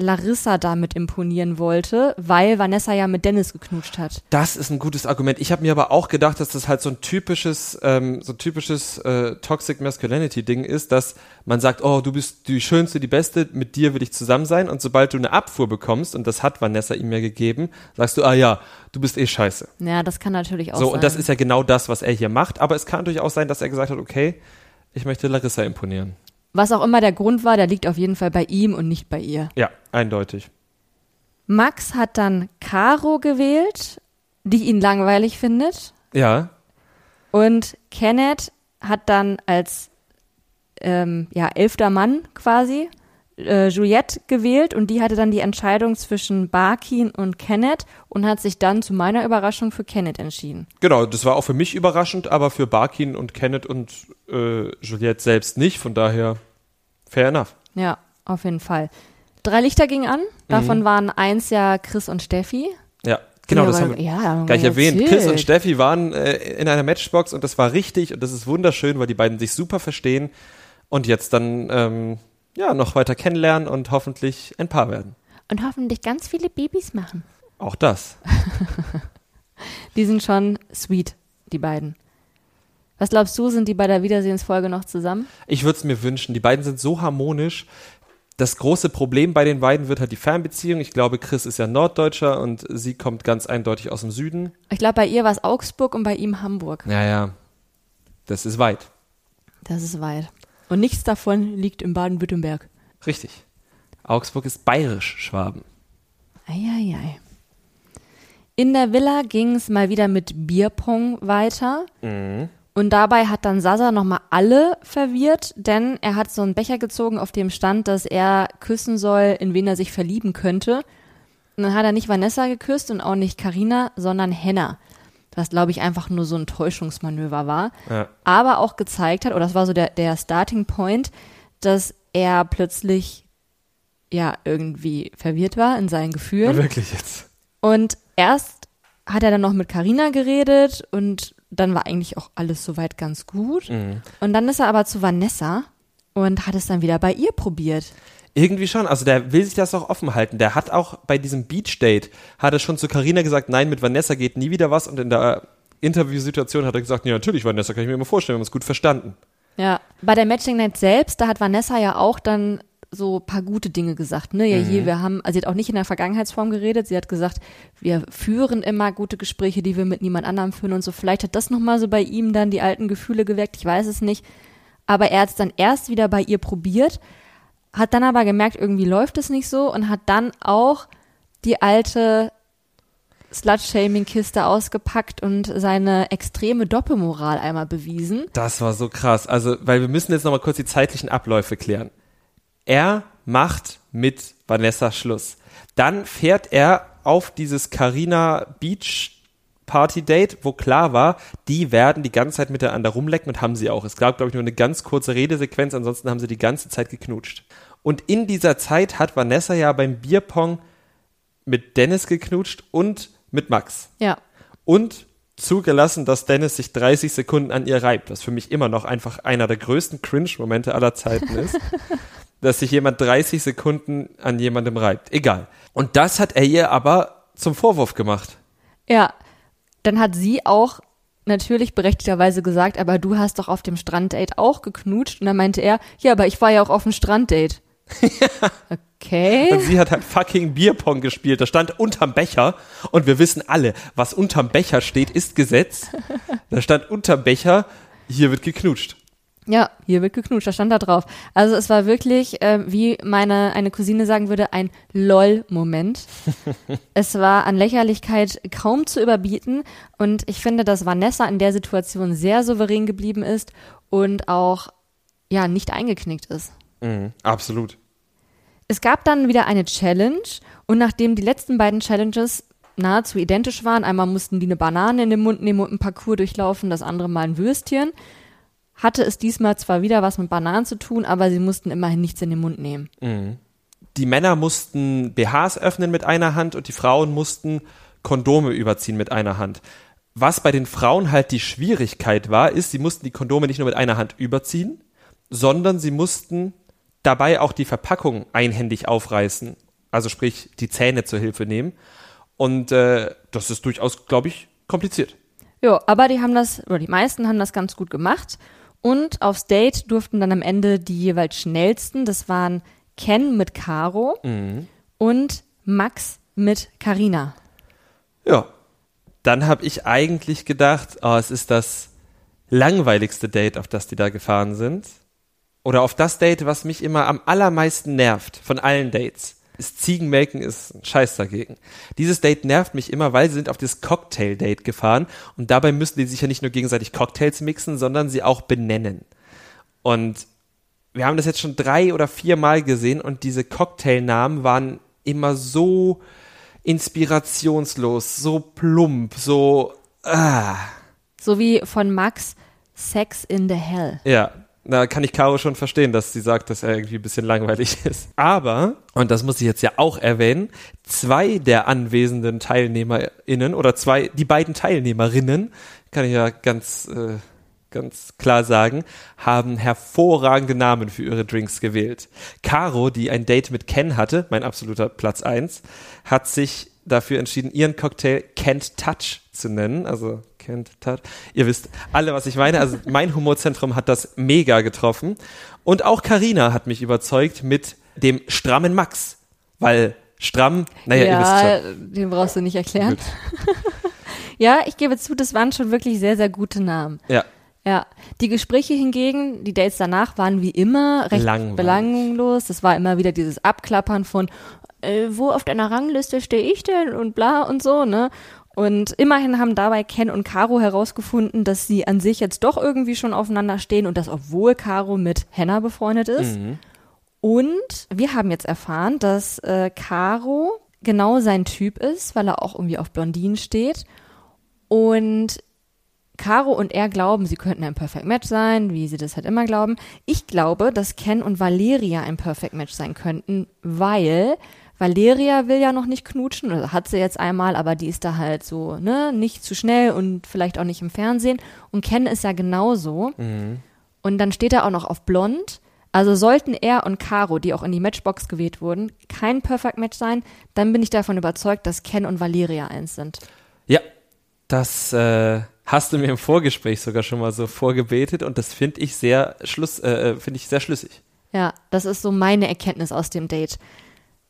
Larissa damit imponieren wollte, weil Vanessa ja mit Dennis geknutscht hat. Das ist ein gutes Argument. Ich habe mir aber auch gedacht, dass das halt so ein typisches, ähm, so ein typisches äh, Toxic Masculinity Ding ist, dass man sagt, oh, du bist die Schönste, die Beste, mit dir will ich zusammen sein. Und sobald du eine Abfuhr bekommst, und das hat Vanessa ihm ja gegeben, sagst du, ah ja, du bist eh scheiße. Ja, das kann natürlich auch So, sein. und das ist ja genau das, was er hier macht. Aber es kann natürlich auch sein, dass er gesagt hat, okay, ich möchte Larissa imponieren. Was auch immer der Grund war, der liegt auf jeden Fall bei ihm und nicht bei ihr. Ja, eindeutig. Max hat dann Caro gewählt, die ihn langweilig findet. Ja, Und Kenneth hat dann als ähm, ja, elfter Mann quasi äh, Juliette gewählt und die hatte dann die Entscheidung zwischen Barkin und Kenneth und hat sich dann zu meiner Überraschung für Kenneth entschieden. genau. Das war auch für mich überraschend, aber für Barkin und Kenneth und äh, Juliette selbst nicht. Von daher, fair enough. Ja, auf jeden Fall. Drei Lichter gingen an. Davon waren eins ja Chris und Steffi. Ja, genau, das ja, haben wir ja, haben wir erwähnt. erzählt. Chris und Steffi waren äh, in einer Matchbox und das war richtig und das ist wunderschön, weil die beiden sich super verstehen und jetzt dann ähm, ja noch weiter kennenlernen und hoffentlich ein Paar werden. Und hoffentlich ganz viele Babys machen. Auch das. Die sind schon sweet, die beiden. Was glaubst du, sind die bei der Wiedersehensfolge noch zusammen? Ich würde es mir wünschen. Die beiden sind so harmonisch. Das große Problem bei den beiden wird halt die Fernbeziehung. Ich glaube, Chris ist ja Norddeutscher und sie kommt ganz eindeutig aus dem Süden. Ich glaube, bei ihr war es Augsburg und bei ihm Hamburg. Ja, ja. Das ist weit. Das ist weit. Und nichts davon liegt in Baden-Württemberg. Richtig. Augsburg ist bayerisch, Schwaben. Eieiei. In der Villa ging es mal wieder mit Bierpong weiter. Und dabei hat dann Sasa nochmal alle verwirrt, denn er hat so einen Becher gezogen, auf dem stand, dass er küssen soll, in wen er sich verlieben könnte. Und dann hat er nicht Vanessa geküsst und auch nicht Karina, sondern Henna. Was, glaube ich, einfach nur so ein Täuschungsmanöver war. Ja. Aber auch gezeigt hat, oder das war so der, der Starting Point, dass er plötzlich ja irgendwie verwirrt war in seinen Gefühlen. Wirklich jetzt. Und erst hat er dann noch mit Karina geredet und dann war eigentlich auch alles soweit ganz gut. Mhm. Und dann ist er aber zu Vanessa und hat es dann wieder bei ihr probiert. Irgendwie schon. Also der will sich das auch offen halten. Der hat auch bei diesem Beach Date, hat er schon zu Carina gesagt, nein, mit Vanessa geht nie wieder was. Und in der Interviewsituation hat er gesagt, ja, natürlich, Vanessa, kann ich mir immer vorstellen, wir haben uns gut verstanden. Ja, bei der Matching Night selbst, da hat Vanessa ja auch dann so ein paar gute Dinge gesagt. Ne? Ja, hier, wir haben, also sie hat auch nicht in der Vergangenheitsform geredet. Sie hat gesagt, wir führen immer gute Gespräche, die wir mit niemand anderem führen und so. Vielleicht hat das nochmal so bei ihm dann die alten Gefühle geweckt. Ich weiß es nicht. Aber er hat es dann erst wieder bei ihr probiert, hat dann aber gemerkt, irgendwie läuft es nicht so und hat dann auch die alte Slut-Shaming-Kiste ausgepackt und seine extreme Doppelmoral einmal bewiesen. Das war so krass. Also, weil wir müssen jetzt nochmal kurz die zeitlichen Abläufe klären. Er macht mit Vanessa Schluss. Dann fährt er auf dieses Carina Beach Party Date, wo klar war, die werden die ganze Zeit miteinander rumlecken und haben sie auch. Es gab, glaube ich, nur eine ganz kurze Redesequenz, ansonsten haben sie die ganze Zeit geknutscht. Und in dieser Zeit hat Vanessa ja beim Bierpong mit Dennis geknutscht und mit Max Ja, und zugelassen, dass Dennis sich 30 Sekunden an ihr reibt, was für mich immer noch einfach einer der größten Cringe-Momente aller Zeiten ist, dass sich jemand 30 Sekunden an jemandem reibt. Egal. Und das hat er ihr aber zum Vorwurf gemacht. Ja, dann hat sie auch natürlich berechtigterweise gesagt, aber du hast doch auf dem Stranddate auch geknutscht. Und dann meinte er, ja, aber ich war ja auch auf dem Stranddate. Okay. Und sie hat halt fucking Bierpong gespielt. Das stand unterm Becher. Und wir wissen alle, was unterm Becher steht, ist Gesetz. Da stand unterm Becher, hier wird geknutscht. Ja, hier wird geknutscht, da stand da drauf. Also es war wirklich, äh, wie meine eine Cousine sagen würde, ein LOL-Moment. es war an Lächerlichkeit kaum zu überbieten und ich finde, dass Vanessa in der Situation sehr souverän geblieben ist und auch ja nicht eingeknickt ist. Mhm, absolut. Es gab dann wieder eine Challenge und nachdem die letzten beiden Challenges nahezu identisch waren, einmal mussten die eine Banane in den Mund nehmen und ein Parcours durchlaufen, das andere mal ein Würstchen, hatte es diesmal zwar wieder was mit Bananen zu tun, aber sie mussten immerhin nichts in den Mund nehmen. die Männer mussten BHs öffnen mit einer Hand und die Frauen mussten Kondome überziehen mit einer Hand. Was bei den Frauen halt die Schwierigkeit war, ist, sie mussten die Kondome nicht nur mit einer Hand überziehen, sondern sie mussten dabei auch die Verpackung einhändig aufreißen Also sprich, die Zähne zur Hilfe nehmen. Und äh, das ist durchaus, glaube ich, kompliziert. Ja, aber die haben das, oder die meisten haben das ganz gut gemacht. Und aufs Date durften dann am Ende die jeweils schnellsten, das waren Ken mit Caro und Max mit Karina. Ja. Dann habe ich eigentlich gedacht, oh, es ist das langweiligste Date, auf das die da gefahren sind. Oder auf das Date, was mich immer am allermeisten nervt von allen Dates. Das Ziegenmelken ist ein Scheiß dagegen. Dieses Date nervt mich immer, weil sie sind auf das Cocktail-Date gefahren und dabei müssen die sich ja nicht nur gegenseitig Cocktails mixen, sondern sie auch benennen. Und wir haben das jetzt schon drei oder vier Mal gesehen und diese Cocktailnamen waren immer so inspirationslos, so plump, so ah. So wie von Max Sex in the Hell. Ja, da kann ich Caro schon verstehen, dass sie sagt, dass er irgendwie ein bisschen langweilig ist. Aber, und das muss ich jetzt ja auch erwähnen, zwei der anwesenden TeilnehmerInnen oder zwei, die beiden Teilnehmerinnen, kann ich ja ganz, äh, ganz klar sagen, haben hervorragende Namen für ihre Drinks gewählt. Caro, die ein Date mit Ken hatte, mein absoluter Platz eins, hat sich dafür entschieden, ihren Cocktail Can't Touch zu nennen. Also Can't Touch. Ihr wisst alle, was ich meine. Also mein Humorzentrum hat das mega getroffen. Und auch Karina hat mich überzeugt mit dem strammen Max. Weil stramm, naja, ihr wisst ja, schon. den brauchst du nicht erklären. Ja, ich gebe zu, das waren schon wirklich sehr, sehr gute Namen. Ja, Ja, die Gespräche hingegen, die Dates danach waren wie immer recht Langweilig. belanglos. Das war immer wieder dieses Abklappern von, äh, wo auf deiner Rangliste stehe ich denn und bla und so, ne? Und immerhin haben dabei Ken und Caro herausgefunden, dass sie an sich jetzt doch irgendwie schon aufeinander stehen und das obwohl Caro mit Henna befreundet ist. Und wir haben jetzt erfahren, dass äh, Caro genau sein Typ ist, weil er auch irgendwie auf Blondinen steht. Und Caro und er glauben, sie könnten ein Perfect Match sein, wie sie das halt immer glauben. Ich glaube, dass Ken und Valeria ein Perfect Match sein könnten, weil Valeria will ja noch nicht knutschen, oder hat sie jetzt einmal, aber die ist da halt so, ne, nicht zu schnell und vielleicht auch nicht im Fernsehen. Und Ken ist ja genauso. Und dann steht er auch noch auf blond. Also sollten er und Caro, die auch in die Matchbox gewählt wurden, kein Perfect Match sein, dann bin ich davon überzeugt, dass Ken und Valeria eins sind. Ja, das äh, hast du mir im Vorgespräch sogar schon mal so vorgebetet und das finde ich sehr schluss, äh, finde ich sehr schlüssig. Ja, das ist so meine Erkenntnis aus dem Date.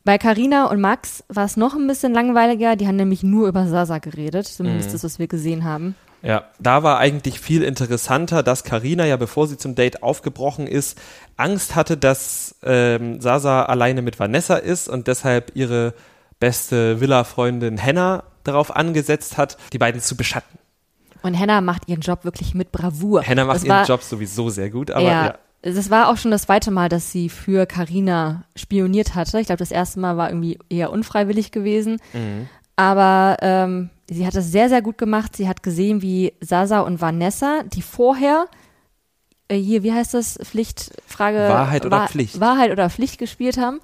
Bei Carina und Max war es noch ein bisschen langweiliger. Die haben nämlich nur über Sasa geredet, zumindest das, was wir gesehen haben. Ja, da war eigentlich viel interessanter, dass Karina ja, bevor sie zum Date aufgebrochen ist, Angst hatte, dass ähm, Sasa alleine mit Vanessa ist und deshalb ihre beste Villa-Freundin Henna darauf angesetzt hat, die beiden zu beschatten. Und Henna macht ihren Job wirklich mit Bravour. Henna macht das ihren war, Job sowieso sehr gut, aber ja, ja. Das war auch schon das zweite Mal, dass sie für Carina spioniert hatte. Ich glaube, das erste Mal war irgendwie eher unfreiwillig gewesen. Mhm. Aber ähm, sie hat das sehr, sehr gut gemacht. Sie hat gesehen, wie Sasa und Vanessa, die vorher äh, hier, wie heißt das, Pflichtfrage Wahrheit oder Pflicht. Wahrheit oder Pflicht gespielt haben,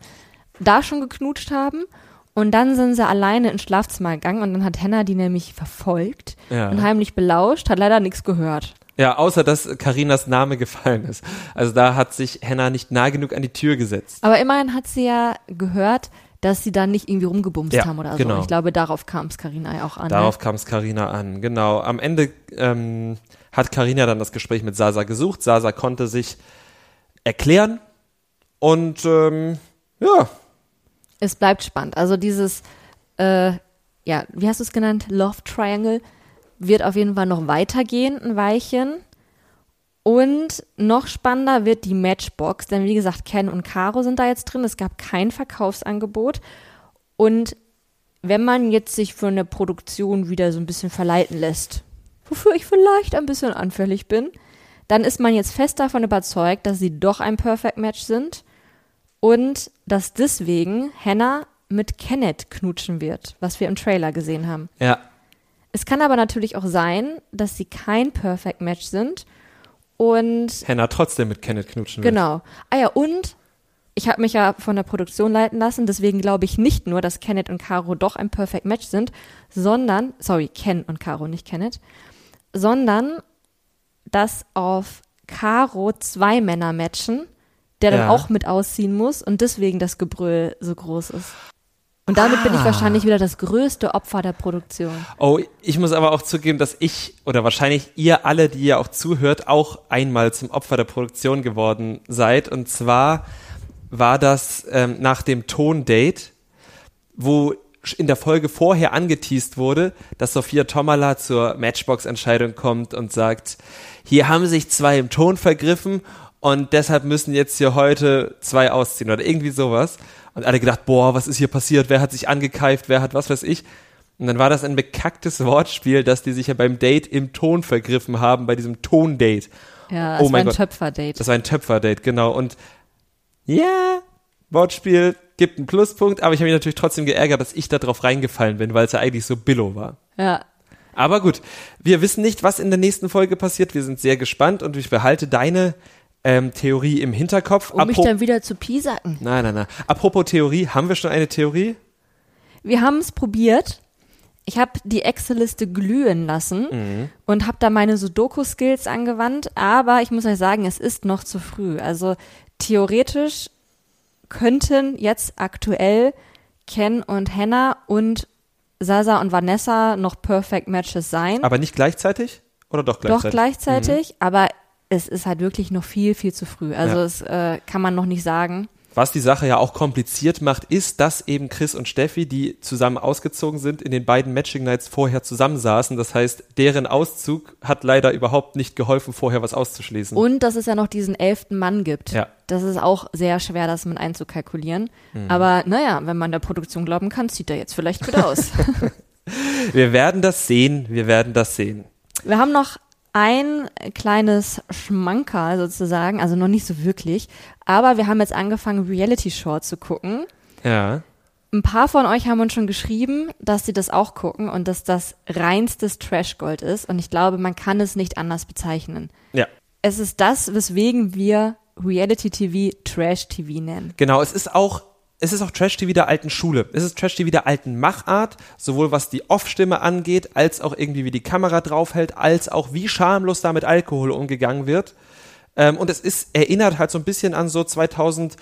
da schon geknutscht haben. Und dann sind sie alleine ins Schlafzimmer gegangen und dann hat Henna die nämlich verfolgt Ja. und heimlich belauscht, hat leider nichts gehört. Ja, außer dass Karinas Name gefallen ist. Also da hat sich Henna nicht nah genug an die Tür gesetzt. Aber immerhin hat sie ja gehört, dass sie da nicht irgendwie rumgebumst Ja, haben oder so. genau. Ich glaube, darauf kam es Carina ja auch an. Darauf kam es Karina an, genau. Am Ende ähm, hat Karina dann das Gespräch mit Sasa gesucht. Sasa konnte sich erklären und ähm, ja, es bleibt spannend. Also dieses, äh, ja, wie hast du es genannt? Love Triangle wird auf jeden Fall noch weitergehen, ein Weilchen. Und noch spannender wird die Matchbox, denn wie gesagt, Ken und Caro sind da jetzt drin. Es gab kein Verkaufsangebot. Und wenn man jetzt sich für eine Produktion wieder so ein bisschen verleiten lässt, wofür ich vielleicht ein bisschen anfällig bin, dann ist man jetzt fest davon überzeugt, dass sie doch ein Perfect Match sind und dass deswegen Hannah mit Kenneth knutschen wird, was wir im Trailer gesehen haben. ja, Es kann aber natürlich auch sein, dass sie kein Perfect Match sind und Henna trotzdem mit Kenneth knutschen will. genau. Ah ja, und ich habe mich ja von der Produktion leiten lassen, deswegen glaube ich nicht nur, dass Kenneth und Caro doch ein Perfect Match sind, sondern, sorry, Ken und Caro, nicht Kenneth, sondern dass auf Caro zwei Männer matchen, der dann Ja. auch mit ausziehen muss und deswegen das Gebrüll so groß ist. Und damit bin ich Ah. wahrscheinlich wieder das größte Opfer der Produktion. Oh, ich muss aber auch zugeben, dass ich oder wahrscheinlich ihr alle, die ihr auch zuhört, auch einmal zum Opfer der Produktion geworden seid. Und zwar war das ähm, nach dem Tondate, wo in der Folge vorher angeteased wurde, dass Sophia Tomala zur Matchbox-Entscheidung kommt und sagt, hier haben sich zwei im Ton vergriffen und deshalb müssen jetzt hier heute zwei ausziehen oder irgendwie sowas. Und alle gedacht, boah, was ist hier passiert? Wer hat sich angekeift? Wer hat was weiß ich? Und dann war das ein bekacktes Wortspiel, dass die sich ja beim Date im Ton vergriffen haben, bei diesem Tondate. Ja, Oh es war mein ein. Töpferdate. Das war ein Töpferdate, genau. Und ja, Wortspiel gibt einen Pluspunkt, aber ich habe mich natürlich trotzdem geärgert, dass ich da drauf reingefallen bin, weil es ja eigentlich so billo war. Ja. Aber gut, wir wissen nicht, was in der nächsten Folge passiert. Wir sind sehr gespannt und ich behalte deine ähm, Theorie im Hinterkopf. Um mich Apro- dann wieder zu piesacken. nein, nein, nein. Apropos Theorie, haben wir schon eine Theorie? Wir haben es probiert. Ich habe die Excel-Liste glühen lassen Mhm. und habe da meine Sudoku-Skills angewandt, aber ich muss euch sagen, es ist noch zu früh. Also theoretisch könnten jetzt aktuell Ken und Hannah und Sasa und Vanessa noch Perfect Matches sein. Aber nicht gleichzeitig? Oder doch gleichzeitig? Doch gleichzeitig, aber es ist halt wirklich noch viel, viel zu früh. Also Ja. es äh, kann man noch nicht sagen. Was die Sache ja auch kompliziert macht, ist, dass eben Chris und Steffi, die zusammen ausgezogen sind, in den beiden Matching Nights vorher zusammensaßen. Das heißt, deren Auszug hat leider überhaupt nicht geholfen, vorher was auszuschließen. Und dass es ja noch diesen elften Mann gibt. Ja. Das ist auch sehr schwer, das mit einzukalkulieren. Mhm. Aber naja, wenn man der Produktion glauben kann, sieht er jetzt vielleicht gut aus. Wir werden das sehen, wir werden das sehen. Wir haben noch ein kleines Schmankerl sozusagen, also noch nicht so wirklich. Aber wir haben jetzt angefangen, Reality Short zu gucken. Ja. Ein paar von euch haben uns schon geschrieben, dass sie das auch gucken und dass das reinstes Trash-Gold ist. Und ich glaube, man kann es nicht anders bezeichnen. Ja. Es ist das, weswegen wir Reality TV Trash TV nennen. Genau, es ist auch, es ist auch Trash-TV der alten Schule. Es ist Trash-TV der alten Machart, sowohl was die Off-Stimme angeht, als auch irgendwie wie die Kamera draufhält, als auch wie schamlos da mit Alkohol umgegangen wird. Ähm, und es ist, erinnert halt so ein bisschen an so 2005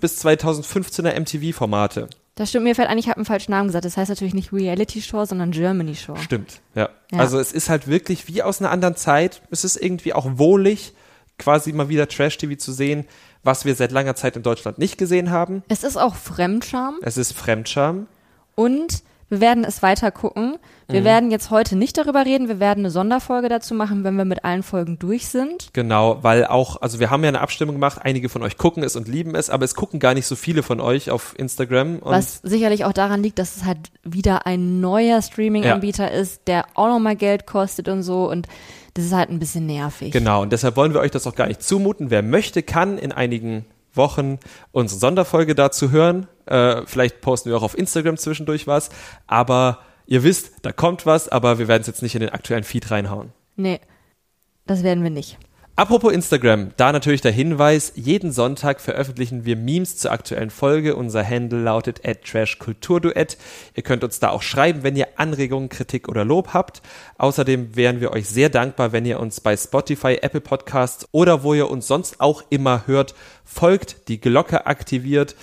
bis 2015er MTV-Formate. Das stimmt, mir fällt ein, ich habe einen falschen Namen gesagt. Das heißt natürlich nicht Reality Show, sondern Germany Show. Stimmt, ja. Ja. Also es ist halt wirklich wie aus einer anderen Zeit. Es ist irgendwie auch wohlig, quasi mal wieder Trash-TV zu sehen, was wir seit langer Zeit in Deutschland nicht gesehen haben. Es ist auch Fremdscham Es ist Fremdscham. und wir werden es weiter gucken. Wir werden jetzt heute nicht darüber reden. Wir werden eine Sonderfolge dazu machen, wenn wir mit allen Folgen durch sind. Genau, weil auch, also wir haben ja eine Abstimmung gemacht, einige von euch gucken es und lieben es, aber es gucken gar nicht so viele von euch auf Instagram. Was sicherlich auch daran liegt, dass es halt wieder ein neuer Streaming-Anbieter ist, der auch nochmal Geld kostet und so. Und das ist halt ein bisschen nervig. genau, und deshalb wollen wir euch das auch gar nicht zumuten. Wer möchte, kann in einigen Wochen unsere Sonderfolge dazu hören. Äh, vielleicht posten wir auch auf Instagram zwischendurch was, aber ihr wisst, da kommt was, aber wir werden es jetzt nicht in den aktuellen Feed reinhauen. Nee, das werden wir nicht. Apropos Instagram, da natürlich der Hinweis, jeden Sonntag veröffentlichen wir Memes zur aktuellen Folge. Unser Handle lautet @trashkulturduett. Ihr könnt uns da auch schreiben, wenn ihr Anregungen, Kritik oder Lob habt. Außerdem wären wir euch sehr dankbar, wenn ihr uns bei Spotify, Apple Podcasts oder wo ihr uns sonst auch immer hört, folgt, die Glocke aktiviert,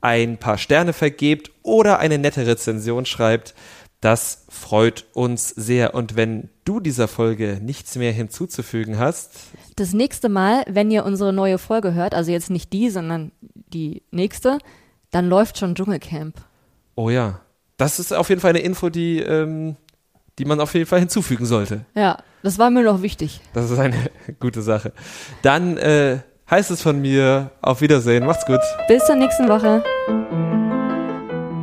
ein paar Sterne vergebt oder eine nette Rezension schreibt. Das freut uns sehr. Und wenn du dieser Folge nichts mehr hinzuzufügen hast, Das nächste Mal, wenn ihr unsere neue Folge hört, also jetzt nicht die, sondern die nächste, dann läuft schon Dschungelcamp. oh ja, das ist auf jeden Fall eine Info, die, ähm, die man auf jeden Fall hinzufügen sollte. Ja, das war mir noch wichtig. Das ist eine gute Sache. Dann äh, heißt es von mir, auf Wiedersehen, macht's gut. Bis zur nächsten Woche.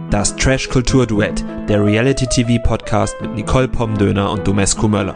Das Trash Kultur Duett, der Reality TV Podcast mit Nicole Pomdöner und Domescu Möller.